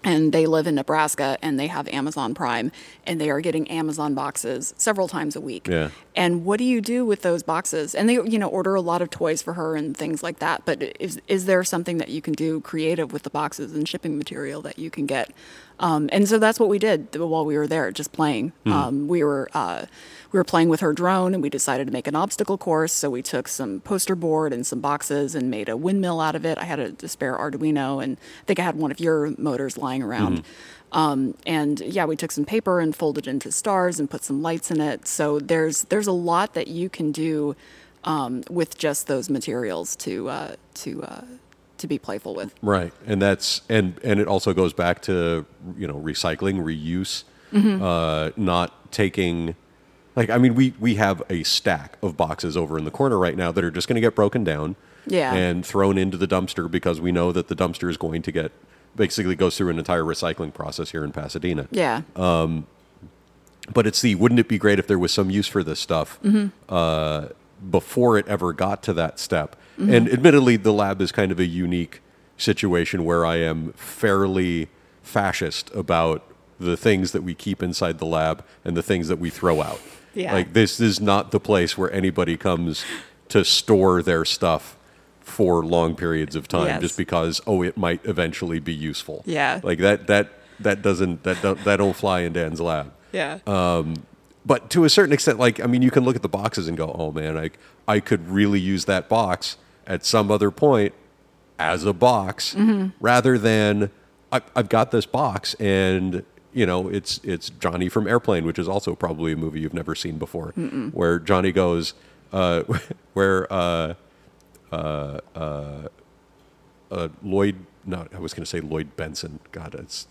and they live in nebraska and they have amazon prime and they are getting amazon boxes several times a week. Yeah. and what do you do with those boxes? And they you know order a lot of toys for her and things like that. But is is there something that you can do creative with the boxes and shipping material that you can get um, and so that's what we did while we were there, just playing. Um, we were uh, we were playing with her drone, and we decided to make an obstacle course. So we took some poster board and some boxes and made a windmill out of it. I had a, a spare Arduino, and I think I had one of your motors lying around. Um, and yeah, we took some paper and folded it into stars and put some lights in it. So there's there's a lot that you can do um, with just those materials to uh, to uh, to be playful with. Right, and that's and and it also goes back to you know recycling, reuse, Mm-hmm. uh, not taking. Like I mean, we we have a stack of boxes over in the corner right now that are just going to get broken down, Yeah. and thrown into the dumpster because we know that the dumpster is going to get basically goes through an entire recycling process here in Pasadena. Yeah. Um, But it's the wouldn't it be great if there was some use for this stuff uh, before it ever got to that step? And admittedly, the lab is kind of a unique situation where I am fairly fascist about the things that we keep inside the lab and the things that we throw out. Yeah. Like this is not the place where anybody comes to store their stuff for long periods of time Yes. just because oh it might eventually be useful. Yeah. Like that that that doesn't that don't, that don't fly in Dan's lab yeah. Um but to a certain extent, like I mean, you can look at the boxes and go, "Oh man, I I could really use that box at some other point as a box, rather than I, I've got this box and you know it's it's Johnny from Airplane, which is also probably a movie you've never seen before, where Johnny goes, uh, where uh, uh, Lloyd. No, I was going to say Lloyd Bentsen. God, it's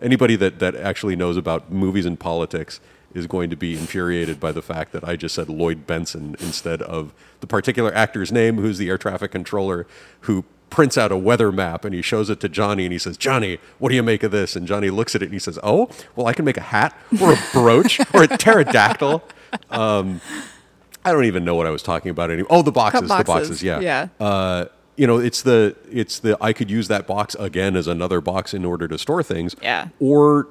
anybody that that actually knows about movies and politics is going to be infuriated by the fact that I just said Lloyd Bentsen instead of the particular actor's name, who's the air traffic controller, who prints out a weather map and he shows it to Johnny and he says, Johnny, what do you make of this? And Johnny looks at it and he says, Oh, well, I can make a hat or a brooch or a pterodactyl. Um, I don't even know what I was talking about anymore. Oh, the boxes, the boxes, boxes, yeah. yeah. Uh, you know, it's the it's the I could use that box again as another box in order to store things. Yeah. Or,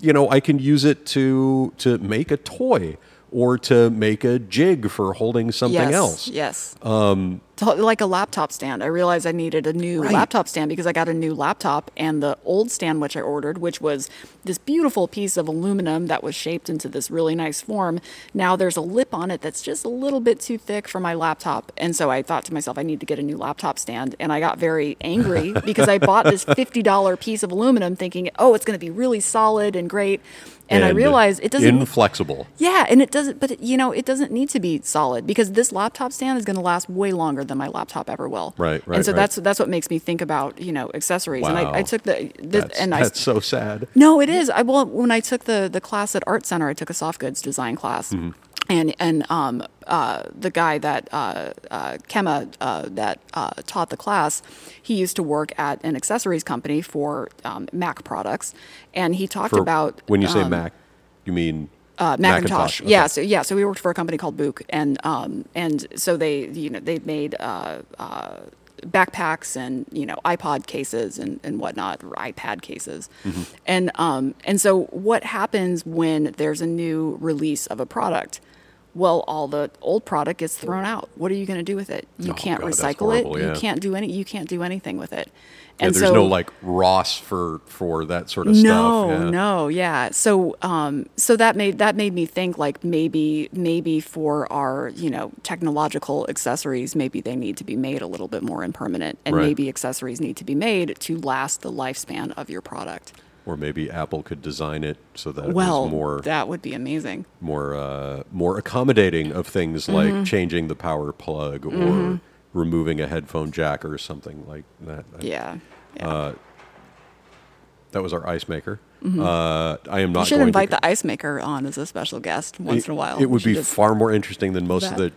you know, I can use it to to make a toy or to make a jig for holding something yes, else. Yes. Um, like a laptop stand. I realized I needed a new Right. laptop stand because I got a new laptop and the old stand which I ordered, which was this beautiful piece of aluminum that was shaped into this really nice form. Now there's a lip on it that's just a little bit too thick for my laptop. And so I thought to myself, I need to get a new laptop stand. And I got very angry because I bought this $50 piece of aluminum thinking, oh, it's going to be really solid and great. And, I realized it doesn't inflexible. yeah, and it doesn't, but it, you know, it doesn't need to be solid because this laptop stand is going to last way longer than my laptop ever will. Right, right, And so right. that's that's what makes me think about you know accessories. And Wow. I, I took the, this, That's, and I that's so sad. no, it is. I well, when I took the the class at Art Center, I took a soft goods design class. Mm-hmm. And and um, uh, the guy that uh, uh, Kema uh, that uh, taught the class, he used to work at an accessories company for um, Mac products, and he talked For- about when you say um, Mac, you mean uh, Macintosh. Okay. Yeah, so yeah, so we worked for a company called Booq, and um, and so they you know they made uh, uh, backpacks and you know iPod cases and, and whatnot, or iPad cases, and um, and so what happens when there's a new release of a product? Well, all the old product gets thrown out. What are you going to do with it? You Oh, can't God, recycle horrible, it. yeah. You can't do any. You can't do anything with it. Yeah, And there's so, no like Ross for for that sort of no, stuff. Yeah. no, yeah. So, um, so that made that made me think like maybe maybe for our you know technological accessories, maybe they need to be made a little bit more impermanent, and Right. maybe accessories need to be made to last the lifespan of your product. Or maybe Apple could design it so that it Well, was more that would be amazing. more uh, more accommodating of things Mm-hmm. like changing the power plug or removing a headphone jack or something like that. Yeah. yeah. Uh, That was our ice maker. Uh, I am you not should going invite to. the ice maker on as a special guest once in a while. It would be far more interesting than most of the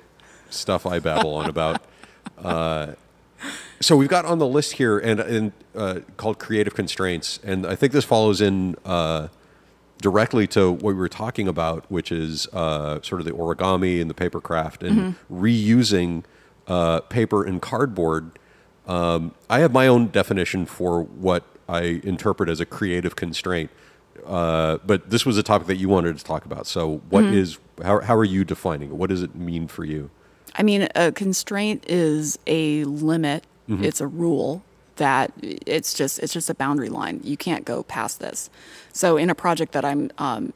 stuff I babble on about. So we've got on the list here and, and uh, called creative constraints, and I think this follows in uh, directly to what we were talking about, which is uh, sort of the origami and the paper craft and Mm-hmm. reusing uh, paper and cardboard. Um, I have my own definition for what I interpret as a creative constraint. Uh, but this was a topic that you wanted to talk about. So, what Mm-hmm. is how, how are you defining it? What does it mean for you? I mean, a constraint is a limit. It's a rule that it's just it's just a boundary line. You can't go past this. So, in a project that I'm um,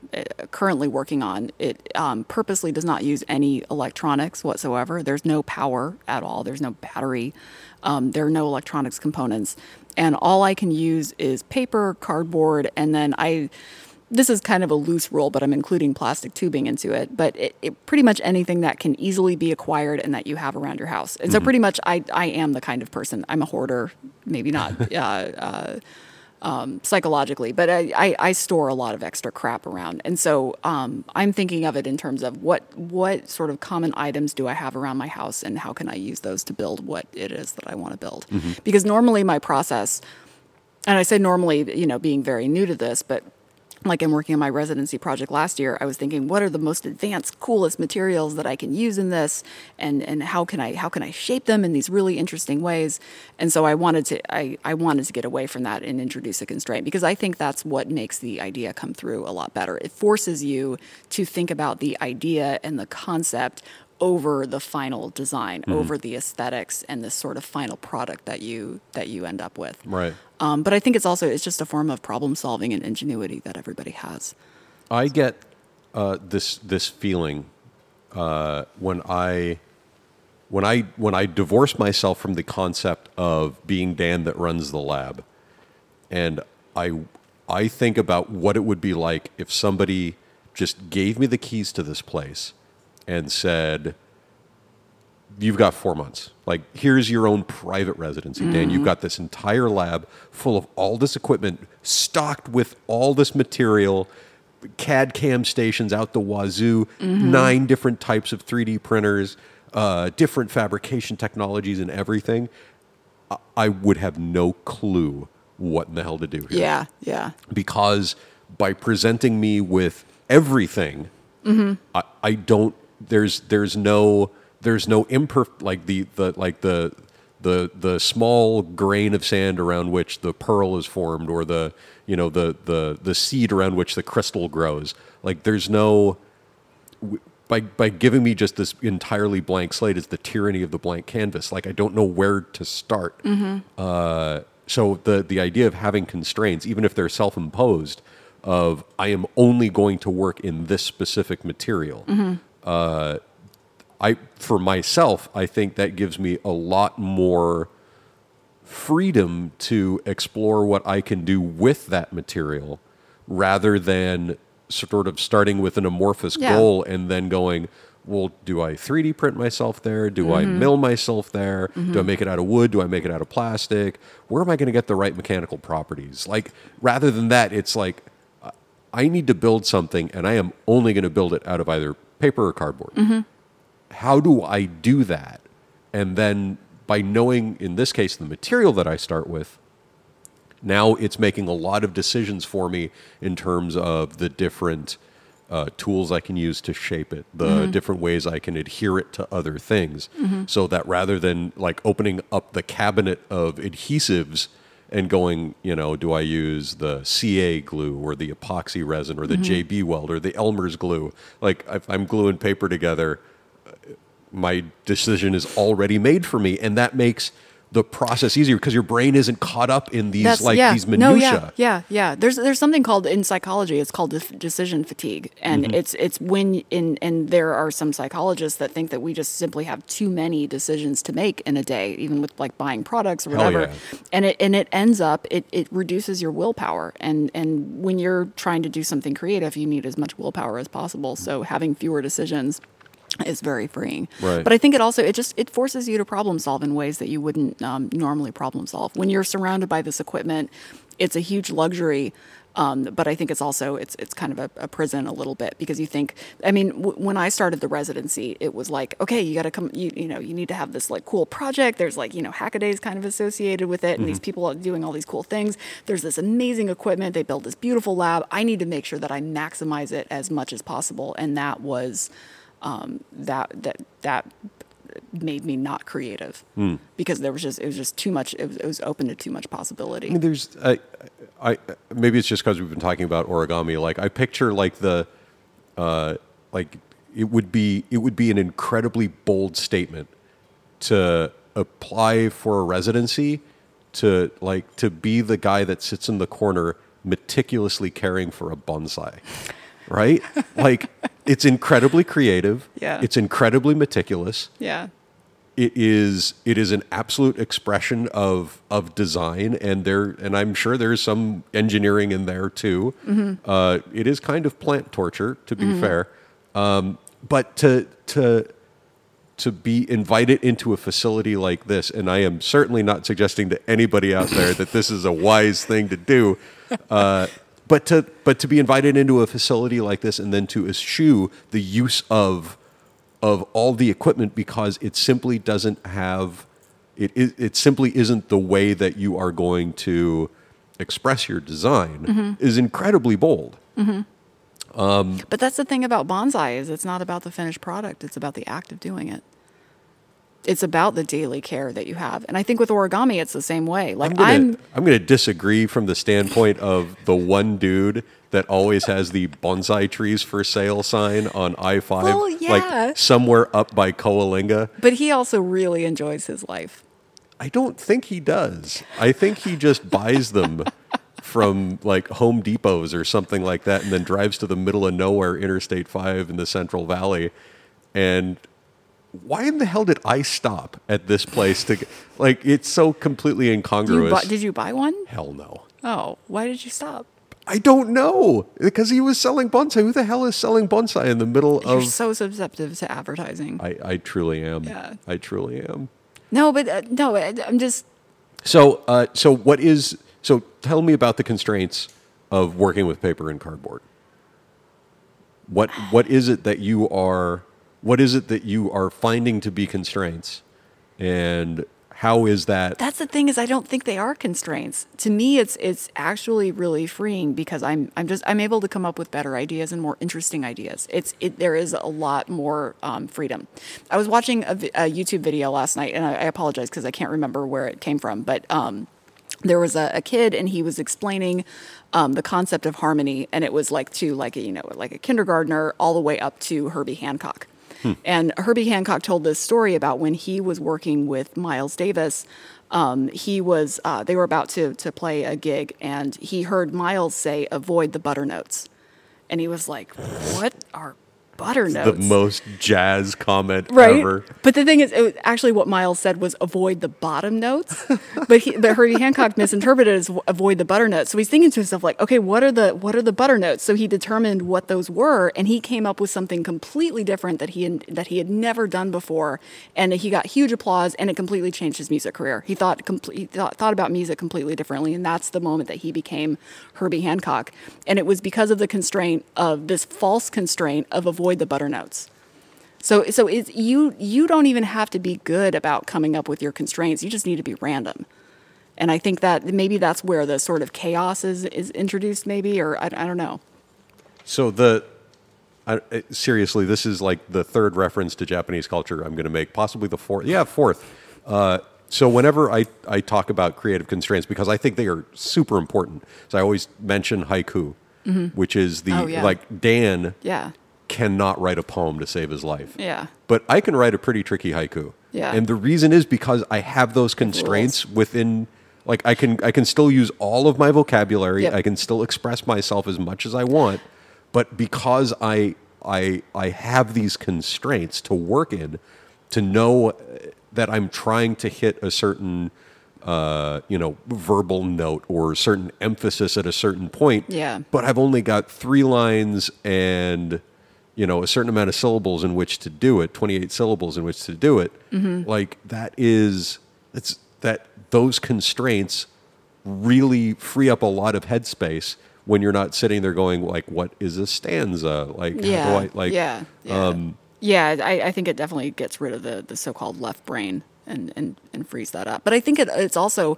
currently working on, it um, purposely does not use any electronics whatsoever. There's no power at all. There's no battery. Um, there are no electronics components, and all I can use is paper, cardboard, and then I this is kind of a loose rule, but I'm including plastic tubing into it. But it, it pretty much anything that can easily be acquired and that you have around your house. And so pretty much I, I am the kind of person. I'm a hoarder, maybe not uh, uh, um, psychologically, but I, I, I store a lot of extra crap around. And so um, I'm thinking of it in terms of what what sort of common items do I have around my house and how can I use those to build what it is that I want to build. Because normally my process and I say normally, you know, being very new to this, but like I'm working on my residency project last year, I was thinking, what are the most advanced, coolest materials that I can use in this, and and how can I how can I shape them in these really interesting ways? And so I wanted to I, I wanted to get away from that and introduce a constraint because I think that's what makes the idea come through a lot better. It forces you to think about the idea and the concept over the final design, over the aesthetics and the sort of final product that you that you end up with. Right. Um, but I think it's also it's just a form of problem solving and ingenuity that everybody has. I get uh, this this feeling uh, when I when I when I divorce myself from the concept of being Dan that runs the lab, and I I think about what it would be like if somebody just gave me the keys to this place and said, you've got four months. Like, here's your own private residency, Dan. You've mm-hmm. got this entire lab full of all this equipment, stocked with all this material, CAD CAM stations out the wazoo, mm-hmm. nine different types of 3D printers, uh, different fabrication technologies, and everything. I- I would have no clue what in the hell to do here Yeah, yeah, because by presenting me with everything, mm-hmm. I, I don't. There's there's no there's no imperf like the the like the the the small grain of sand around which the pearl is formed or the you know the the the seed around which the crystal grows. Like there's no by by giving me just this entirely blank slate is the tyranny of the blank canvas. Like I don't know where to start. Uh, so the the idea of having constraints, even if they're self imposed, of I am only going to work in this specific material. Uh, I for myself, I think that gives me a lot more freedom to explore what I can do with that material rather than sort of starting with an amorphous Yeah. goal and then going, well, do I 3D print myself there? Do I Mm-hmm. mill myself there? Do I make it out of wood? Do I make it out of plastic? Where am I going to get the right mechanical properties? Like, rather than that, it's like, I- I need to build something and I am only going to build it out of either paper or cardboard Mm-hmm. how do I do that? And then by knowing, in this case, the material that I start with, now it's making a lot of decisions for me in terms of the different uh, tools I can use to shape it, the different ways I can adhere it to other things. So that rather than like opening up the cabinet of adhesives and going, you know, do I use the CA glue or the epoxy resin or the mm-hmm. JB weld or the Elmer's glue? Like if I'm gluing paper together, my decision is already made for me, and that makes the process easier because your brain isn't caught up in these like yeah. these minutia. No, yeah, yeah, yeah. There's there's something called in psychology. It's called decision fatigue, and Mm-hmm. it's it's when in and there are some psychologists that think that we just simply have too many decisions to make in a day, even with like buying products or whatever. yeah. And it and it ends up it it reduces your willpower, and and when you're trying to do something creative, you need as much willpower as possible. So having fewer decisions is very freeing. Right. But I think it also it just it forces you to problem solve in ways that you wouldn't um, normally problem solve. When you're surrounded by this equipment, it's a huge luxury. Um, but I think it's also it's it's kind of a, a prison a little bit because you think I mean w- when I started the residency it was like okay you got to come you you know you need to have this like cool project there's like you know hackadays kind of associated with it and these people are doing all these cool things there's this amazing equipment they built this beautiful lab I need to make sure that I maximize it as much as possible and that was um, that that that made me not creative because there was just it was just too much it was, it was open to too much possibility I mean, there's, I, I, maybe it's just because we've been talking about origami. Like, I picture like the, uh, like it would be, it would be an incredibly bold statement to apply for a residency, to like to be the guy that sits in the corner meticulously caring for a bonsai, right? like, it's incredibly creative. Yeah. It's incredibly meticulous yeah it is it is an absolute expression of of design and there and I'm sure there's some engineering in there too. Mm-hmm. Uh, it is kind of plant torture to be fair, um, but to to to be invited into a facility like this, and I am certainly not suggesting to anybody out there that this is a wise thing to do. Uh, but to but to be invited into a facility like this and then to eschew the use of of all the equipment because it simply doesn't have it, it, it simply isn't the way that you are going to express your design mm-hmm. is incredibly bold. Mm-hmm. Um, but that's the thing about bonsai is it's not about the finished product it's about the act of doing it it's about the daily care that you have and i think with origami it's the same way like I'm gonna, i'm I'm gonna disagree from the standpoint of the one dude that always has the bonsai trees for sale sign on I five, Well, yeah. like somewhere up by Coalinga. but he also really enjoys his life I don't think he does. I think he just buys them from like Home Depots or something like that, and then drives to the middle of nowhere, Interstate Five in the Central Valley. And why in the hell did I stop at this place to like? It's so completely you incongruous. bu- did you buy one? hell no. Oh, why did you stop? I don't know because he was selling bonsai. Who the hell is selling bonsai in the middle of. You're so susceptible to advertising. I, I truly am. Yeah. I truly am. no, but uh, no, I- I'm just So, uh, so what is? So, tell me about the constraints of working with paper and cardboard. What what is it that you are? What is it that you are finding to be constraints, and how is that? that's the thing is I don't think they are constraints. To me, it's it's actually really freeing because I'm I'm just I'm able to come up with better ideas and more interesting ideas. It's it there is a lot more um, freedom. I was watching a, a YouTube video last night, and I, I apologize because I can't remember where it came from, but. Um, there was a, a kid and he was explaining um, the concept of harmony and it was like to like a, you know like a kindergartner all the way up to herbie hancock and herbie hancock told this story about when he was working with miles davis um, he was uh, they were about to, to play a gig and he heard miles say avoid the butter notes. And he was like what are butter the most jazz comment right? ever. But the thing is, it actually, what Miles said was avoid the bottom notes, but he, but Herbie Hancock misinterpreted it as avoid the butter notes. So he's thinking to himself like, okay, what are the what are the butter notes? So he determined what those were, and he came up with something completely different that he had, that he had never done before, and he got huge applause, and it completely changed his music career. He thought comple- he thought, thought about music completely differently, and that's the moment that he became Herbie Hancock, and it was because of the constraint of this false constraint of avoid the butter notes. So so it's you you don't even have to be good about coming up with your constraints. You just need to be random. And I think that maybe that's where the sort of chaos is, is introduced, maybe, or I, I don't know. So the I, seriously, this is like the third reference to Japanese culture I'm going to make, possibly the fourth. Yeah, fourth. Uh, so whenever I, I talk about creative constraints, because I think they are super important, so I always mention haiku, which is the Oh, yeah. like Dan Yeah. Cannot write a poem to save his life. Yeah. But I can write a pretty tricky haiku. Yeah. And the reason is because I have those constraints within like I can I can still use all of my vocabulary. Yep. I can still express myself as much as I want, but because I I I have these constraints to work in to know uh, that I'm trying to hit a certain uh, you know, verbal note or certain emphasis at a certain point. Yeah. But I've only got three lines and you know a certain amount of syllables in which to do it 28 syllables in which to do it like that is it's that those constraints really free up a lot of headspace when you're not sitting there going like what is a stanza like Yeah. i like yeah. Yeah. um yeah. I, I think it definitely gets rid of the, the so-called left brain and, and, and frees that up. But I think it, it's also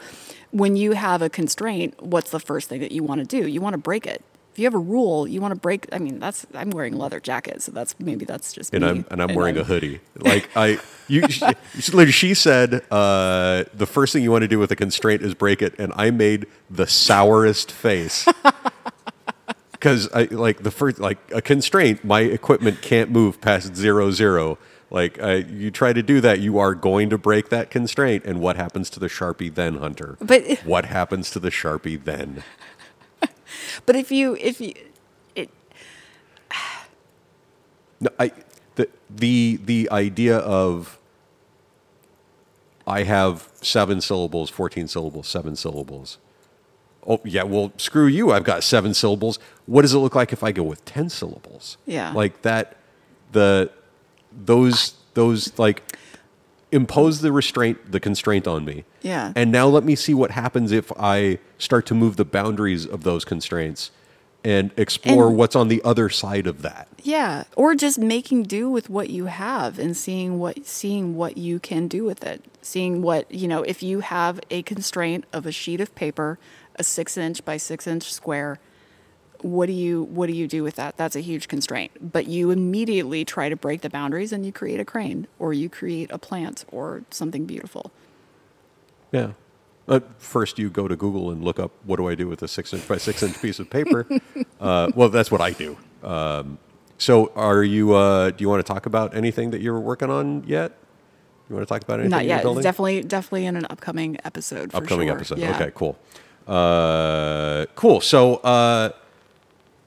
when you have a constraint, what's the first thing that you want to do? You want to break it. If you have a rule, you want to break. I mean, that's I'm wearing a leather jacket, so that's maybe that's just and me. I'm and I'm wearing a hoodie. Like I, you, she, she- said, uh, the first thing you want to do with a constraint is break it, and I made the sourest face because I like the first like a constraint. My equipment can't move past zero zero. Like I, you try to do that, you are going to break that constraint. And what happens to the sharpie then, Hunter? But- what happens to the sharpie then? But if you if you it No, I the the the idea of I have seven syllables, fourteen syllables, seven syllables. Oh yeah, well screw you. I've got seven syllables. What does it look like if I go with ten syllables? Yeah. like that. The those those like impose the restraint, the constraint on me. Yeah. And now let me see what happens if I start to move the boundaries of those constraints and explore And- what's on the other side of that. Yeah, or just making do with what you have and seeing what seeing what you can do with it. Seeing what you know, if you have a constraint of a sheet of paper, a six inch by six inch square, what do you what do you do with that? That's a huge constraint. But you immediately try to break the boundaries and you create a crane, or you create a plant, or something beautiful. Yeah. Uh, first, you go to Google and look up what do I do with a six inch by six inch piece of paper. uh, well, that's what I do. Um, so, are you? Uh, do you want to talk about anything that you're working on yet? You want to talk about anything Not yet. definitely definitely in an upcoming episode. For Upcoming sure. episode. Yeah. Okay, cool. Uh, cool. So, uh,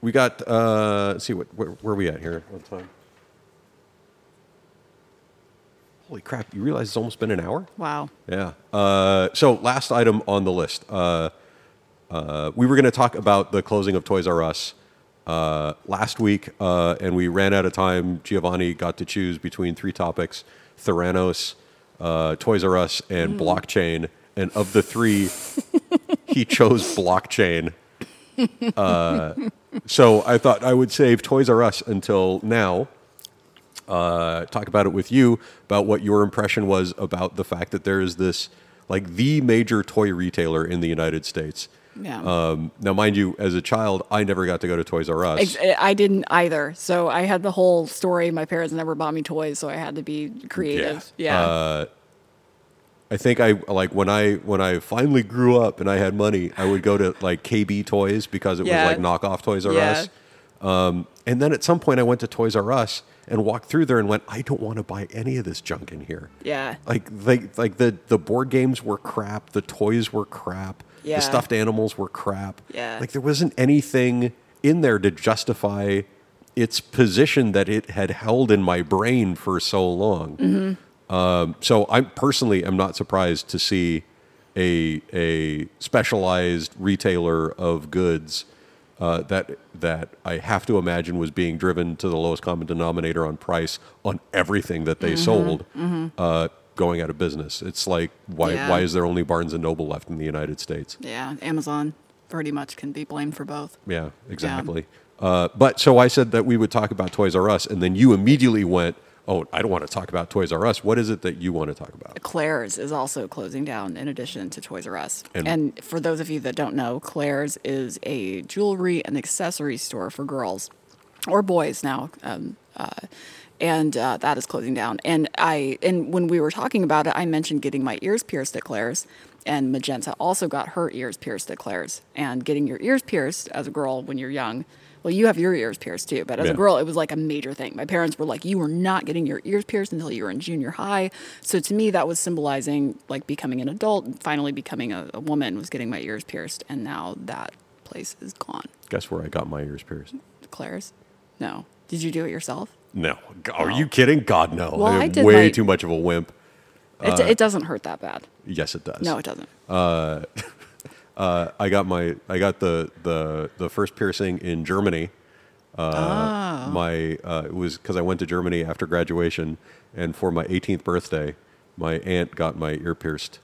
we got. Uh, let's see what where, where are we at here on time. Holy crap! You realize it's almost been an hour? Wow. Yeah. Uh, so last item on the list. Uh, uh, we were going to talk about the closing of Toys R Us uh, last week, uh, and we ran out of time. Giovanni got to choose between three topics: Theranos, uh, Toys R Us, and blockchain. And of the three, he chose blockchain. Uh, so I thought I would save Toys R Us until now uh, talk about it with you about what your impression was about the fact that there is this like the major toy retailer in the United States. Yeah. Um, now, mind you, as a child, I never got to go to Toys R Us. Ex- I didn't either. So I had the whole story. My parents never bought me toys, so I had to be creative. Yeah. Uh, I think I like when I when I finally grew up and I had money, I would go to like KB Toys because it Yeah. was like knockoff Toys R Yeah. Us. Um, and then at some point, I went to Toys R Us and walked through there and went, I don't want to buy any of this junk in here. yeah. Like they like the the board games were crap, the toys were crap, Yeah. the stuffed animals were crap. Yeah. Like there wasn't anything in there to justify its position that it had held in my brain for so long. Mm-hmm. Um, so I personally am not surprised to see a a specialized retailer of goods uh, that that I have to imagine was being driven to the lowest common denominator on price on everything that they Mm-hmm. sold, uh, going out of business. It's like why Yeah. why is there only Barnes and Noble left in the United States? Yeah. Amazon pretty much can be blamed for both. Yeah, exactly. Uh, but so I said that we would talk about Toys R Us, and then you immediately went, "Oh, I don't want to talk about Toys R Us. What is it that you want to talk about?" Claire's is also closing down in addition to Toys R Us. And- And, for those of you that don't know, Claire's is a jewelry and accessory store for girls or boys now. Um, uh, and uh, that is closing down. And I and when we were talking about it, I mentioned getting my ears pierced at Claire's, and Magenta also got her ears pierced at Claire's. And getting your ears pierced as a girl when you're young, well, you have your ears pierced too, but as Yeah. a girl, it was like a major thing. My parents were like, "You were not getting your ears pierced until you were in junior high." So to me, that was symbolizing like becoming an adult and finally becoming a, a woman was getting my ears pierced, and now that place is gone. Guess where I got my ears pierced? Claire's? No. Did you do it yourself? No. Are you kidding? God, no. Well, I'm I did way my- too much of a wimp. It, it doesn't hurt that bad. Yes, it does. No, it doesn't. Uh, I got my I got the the the first piercing in Germany. Uh, My uh, it was because I went to Germany after graduation, and for my 18th birthday, my aunt got my ear pierced.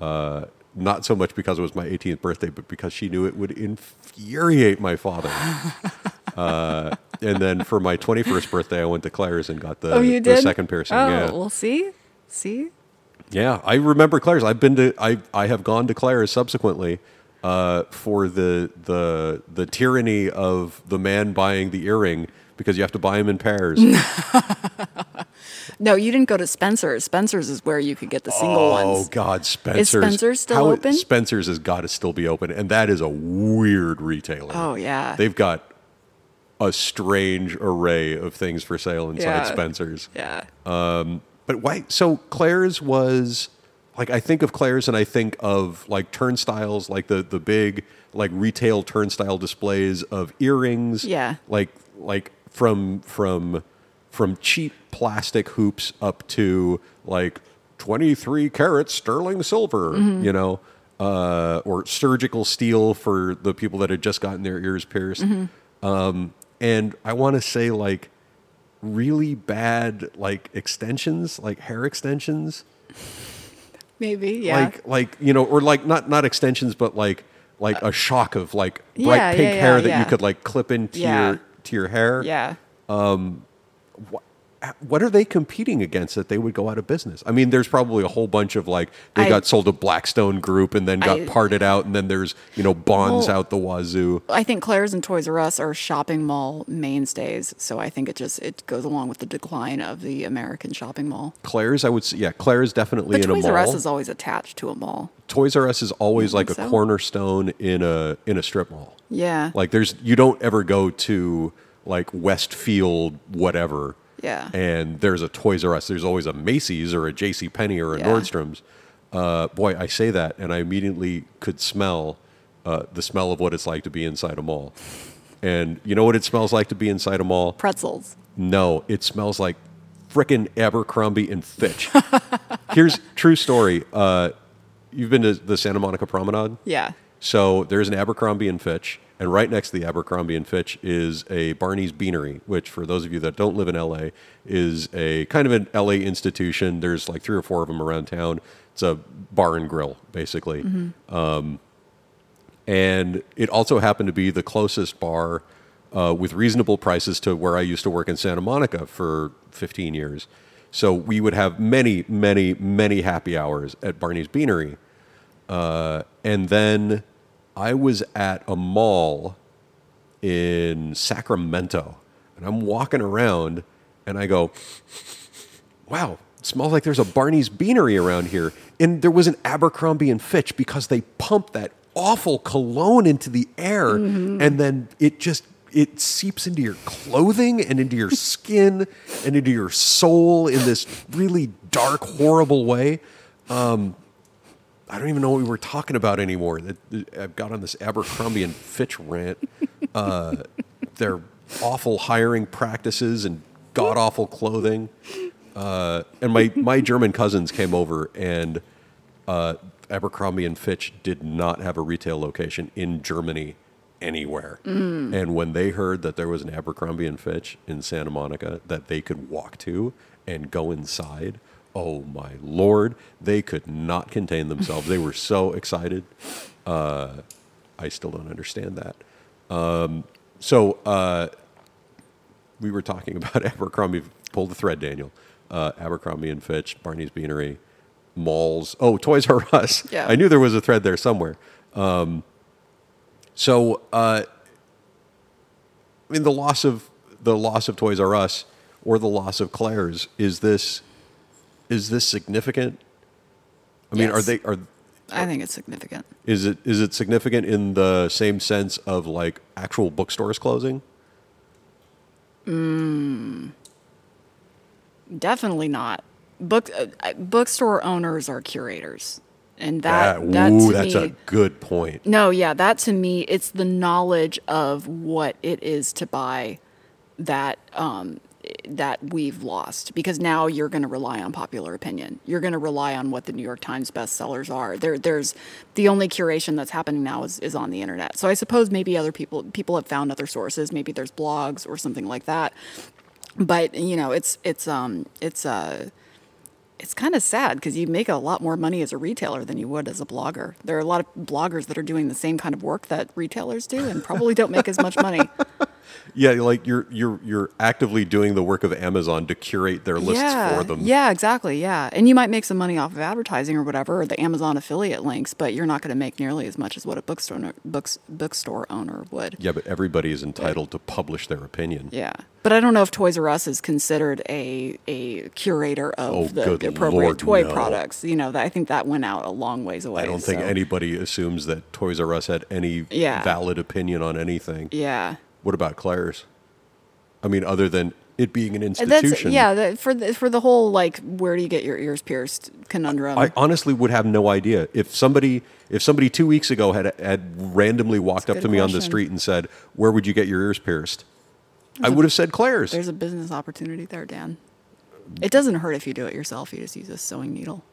Uh, not so much because it was my 18th birthday, but because she knew it would infuriate my father. uh, and then for my 21st birthday, I went to Claire's and got the, oh, you the did? second piercing. Oh, yeah. well, see? See? Yeah, I remember Claire's. I've been to I I have gone to Claire's subsequently uh, for the the the tyranny of the man buying the earring because you have to buy them in pairs. No, you didn't go to Spencer's. Spencer's is where you could get the single oh ones. Oh God, Spencer's. Spencer's still How- open? Spencer's has got to still be open, and that is a weird retailer. Oh, yeah. they've got a strange array of things for sale inside Yeah. Spencer's. Yeah. But why? So Claire's was like I think of Claire's and I think of like turnstiles, like the the big like retail turnstile displays of earrings. Yeah. Like like from from from cheap plastic hoops up to like twenty three karat sterling silver. Mm-hmm. You know. Uh, or surgical steel for the people that had just gotten their ears pierced. Mm-hmm. Um, and I want to say like really bad like extensions, like hair extensions, Maybe, yeah. like like you know, or like not not extensions, but like like a shock of like bright yeah, pink yeah, hair yeah, that you could like clip into your to your hair. yeah. Um, What are they competing against that they would go out of business? I mean, there's probably a whole bunch of like they I- got sold to Blackstone Group and then got I- parted out, and then there's you know bonds Well- out the wazoo. I think Claire's and Toys R Us are shopping mall mainstays, so I think it just it goes along with the decline of the American shopping mall. Claire's, I would say, yeah, Claire's definitely But in a mall. Toys. R Us is always attached to a mall. Toys R Us is always like a so? cornerstone in a in a strip mall. Yeah. Like there's you don't ever go to like Westfield whatever. Yeah. And there's a Toys R Us. There's always a Macy's or a J.C. Penney or a Yeah. Nordstrom's. Uh, boy, I say that, and I immediately could smell uh, the smell of what it's like to be inside a mall. And you know what it smells like to be inside a mall? Pretzels. No, it smells like frickin' Abercrombie and Fitch. Here's true story. Uh, you've been to the Santa Monica Promenade? Yeah. So there's an Abercrombie and Fitch, and right next to the Abercrombie and Fitch is a Barney's Beanery, which, for those of you that don't live in LA, is a kind of an LA institution. There's like three or four of them around town. It's a bar and grill, basically. Um, and it also happened to be the closest bar uh, with reasonable prices to where I used to work in Santa Monica for 15 years. So we would have many, many, many happy hours at Barney's Beanery. Uh, and then I was at a mall in Sacramento, and I'm walking around, and I go, "Wow, it smells like there's a Barney's Beanery around here." And there was an Abercrombie and Fitch because they pumped that awful cologne into the air, mm-hmm. and then it just it seeps into your clothing and into your skin and into your soul in this really dark, horrible way. Um, I don't even know what we were talking about anymore. I've got on this Abercrombie and Fitch rant. Uh, their awful hiring practices and god awful clothing. Uh, and my my German cousins came over, and uh, Abercrombie and Fitch did not have a retail location in Germany anywhere. And when they heard that there was an Abercrombie and Fitch in Santa Monica that they could walk to and go inside, oh my lord, they could not contain themselves. they were so excited. Uh, I still don't understand that. Um, so uh, we were talking about Abercrombie. Pull the thread, Daniel. Uh, Abercrombie and Fitch, Barney's Beanery, malls. Oh, Toys R Us. Yeah. I knew there was a thread there somewhere. Um, so, uh, I mean, the loss of the loss of Toys R Us or the loss of Claire's. Is this is this significant? I mean, are they are I think it's significant. is it is it significant in the same sense of like actual bookstores closing? Definitely not. Book uh, uh, bookstore owners are curators, and that That- that ooh, to that's me, a good point. no, yeah, that to me, it's the knowledge of what it is to buy that um, that we've lost because now you're going to rely on popular opinion. You're going to rely on what the New York Times bestsellers are. There, there's the only curation that's happening now is, is on the internet. So I suppose maybe other people people have found other sources. Maybe there's blogs or something like that. But you know, it's it's um it's uh it's kind of sad because you make a lot more money as a retailer than you would as a blogger. There are a lot of bloggers that are doing the same kind of work that retailers do and probably don't make as much money. Yeah, like you're you're you're actively doing the work of Amazon to curate their lists yeah, for them. Yeah, exactly. Yeah. And you might make some money off of advertising or whatever, or the Amazon affiliate links, but you're not going to make nearly as much as what a bookstore books bookstore owner would. Yeah, but everybody is entitled to publish their opinion. Yeah. But I don't know if Toys R Us is considered a a curator of Oh, the, appropriate Lord, toy no. products. You know, that, I think that went out a long ways away. I don't think anybody assumes that Toys R Us had any Yeah. valid opinion on anything. Yeah. What about Claire's? I mean, other than it being an institution. That's yeah, the, for the, for the whole like where do you get your ears pierced conundrum. I honestly would have no idea if somebody if somebody two weeks ago had had randomly walked up to me on the street and said, "Where would you get your ears pierced?" I would have said Claire's. There's a business opportunity there, Dan. It doesn't hurt if you do it yourself. You just use a sewing needle.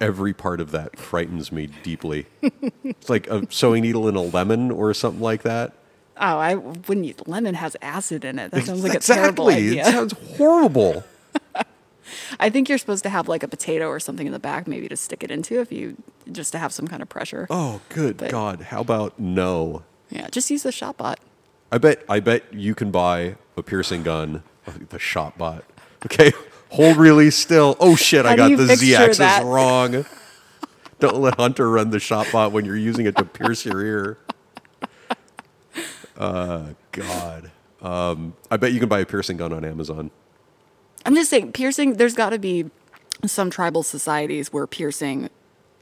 Every part of that frightens me deeply. it's like a sewing needle in a lemon or something like that. Oh, I wouldn't. Eat. Lemon has acid in it. That sounds like a terrible exactly. idea. It sounds horrible. I think you're supposed to have like a potato or something in the back, maybe to stick it into, if you just to have some kind of pressure. Oh, good But- God! How about no? Yeah, just use the ShopBot. I bet I bet you can buy a piercing gun, the ShopBot. Okay, hold really still. Oh shit, I How got the picture Z axis that? wrong. Don't let Hunter run the ShopBot when you're using it to pierce your ear. Uh, God. Um, I bet you can buy a piercing gun on Amazon. I'm just saying, piercing. There's got to be some tribal societies where piercing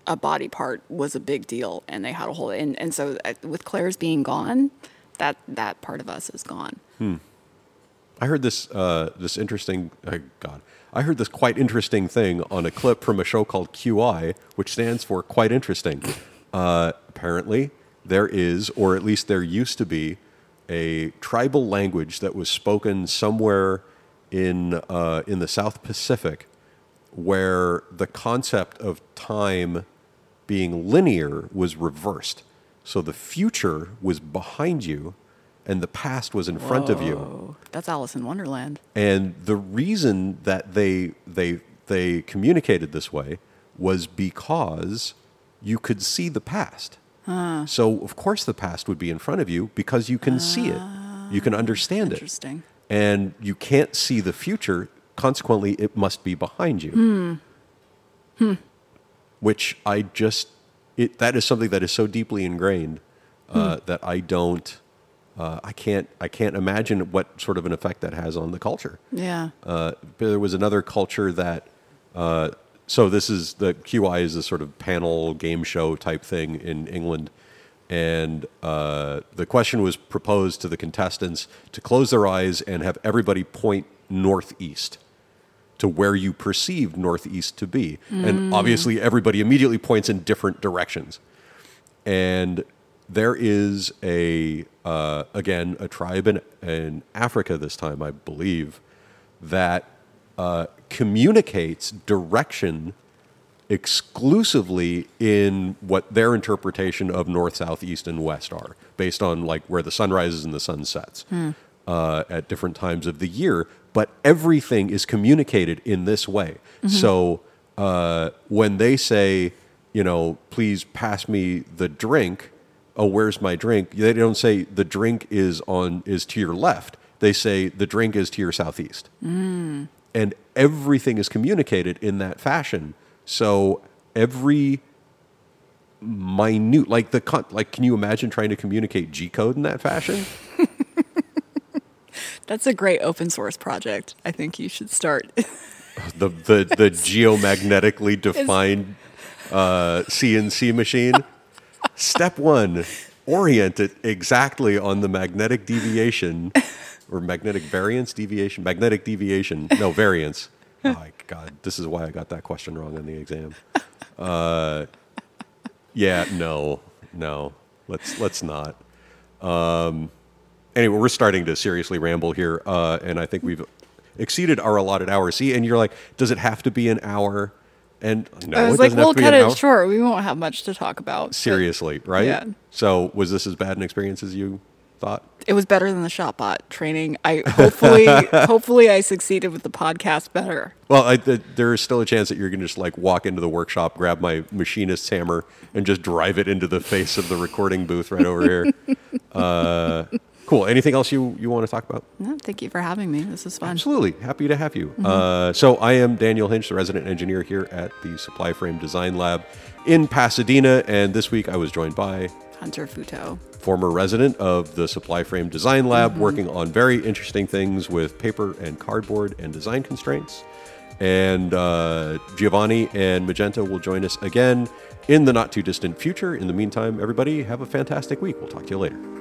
a body part was a big deal, and they had a whole. And and so uh, with Claire's being gone, that that part of us is gone. I heard this uh, this interesting. Uh, God, I heard this quite interesting thing on a clip from a show called QI, which stands for quite interesting. Uh, apparently, there is, or at least there used to be, a tribal language that was spoken somewhere in uh, in the South Pacific, where the concept of time being linear was reversed. So the future was behind you, and the past was in front of you. That's Alice in Wonderland. And the reason that they they they communicated this way was because you could see the past. So of course the past would be in front of you because you can see it. You can understand it. Interesting. And you can't see the future, consequently it must be behind you. Hmm. Which I just it that is something that is so deeply ingrained uh, that I don't uh, I can't I can't imagine what sort of an effect that has on the culture. Yeah. Uh, there was another culture that. Uh, so this is the QI is a sort of panel game show type thing in England, and uh, the question was proposed to the contestants to close their eyes and have everybody point northeast to where you perceived northeast to be, and obviously everybody immediately points in different directions. And there is a uh, again a tribe in, in Africa this time, I believe, that uh, communicates direction exclusively in what their interpretation of north, south, east, and west are, based on like where the sun rises and the sun sets uh, at different times of the year. But everything is communicated in this way. So uh, when they say, you know, please pass me the drink. Oh, where's my drink? They don't say the drink is on is to your left. They say the drink is to your southeast. And everything is communicated in that fashion. So every minute, like the con- like, can you imagine trying to communicate G code in that fashion? That's a great open source project. I think you should start. The the the geomagnetically defined uh, CNC machine. Step one: orient it exactly on the magnetic deviation or magnetic variance deviation. Magnetic deviation. No variance. Oh my God, this is why I got that question wrong on the exam. Uh, yeah, no, no. Let's let's not. Um, anyway, we're starting to seriously ramble here, uh, and I think we've exceeded our allotted hour. See, and you're like, does it have to be an hour? And no, I was it like, we'll cut it hour. short. We won't have much to talk about. Seriously, right? Yeah. So, was this as bad an experience as you thought? It was better than the Shopbot training. I hopefully, hopefully, I succeeded with the podcast better. Well, I, th- there is still a chance that you're going to just like walk into the workshop, grab my machinist's hammer, and just drive it into the face of the recording booth right over here. Uh, cool. Anything else you, you want to talk about? No, thank you for having me. This is fun. Absolutely. Happy to have you. Uh, so, I am Daniel Hinch, the resident engineer here at the Supplyframe DesignLab in Pasadena. And this week I was joined by Hunter Futo. Former resident of the Supplyframe DesignLab, working on very interesting things with paper and cardboard and design constraints. And uh, Giovanni and Magenta will join us again in the not too distant future. In the meantime, everybody, have a fantastic week. We'll talk to you later.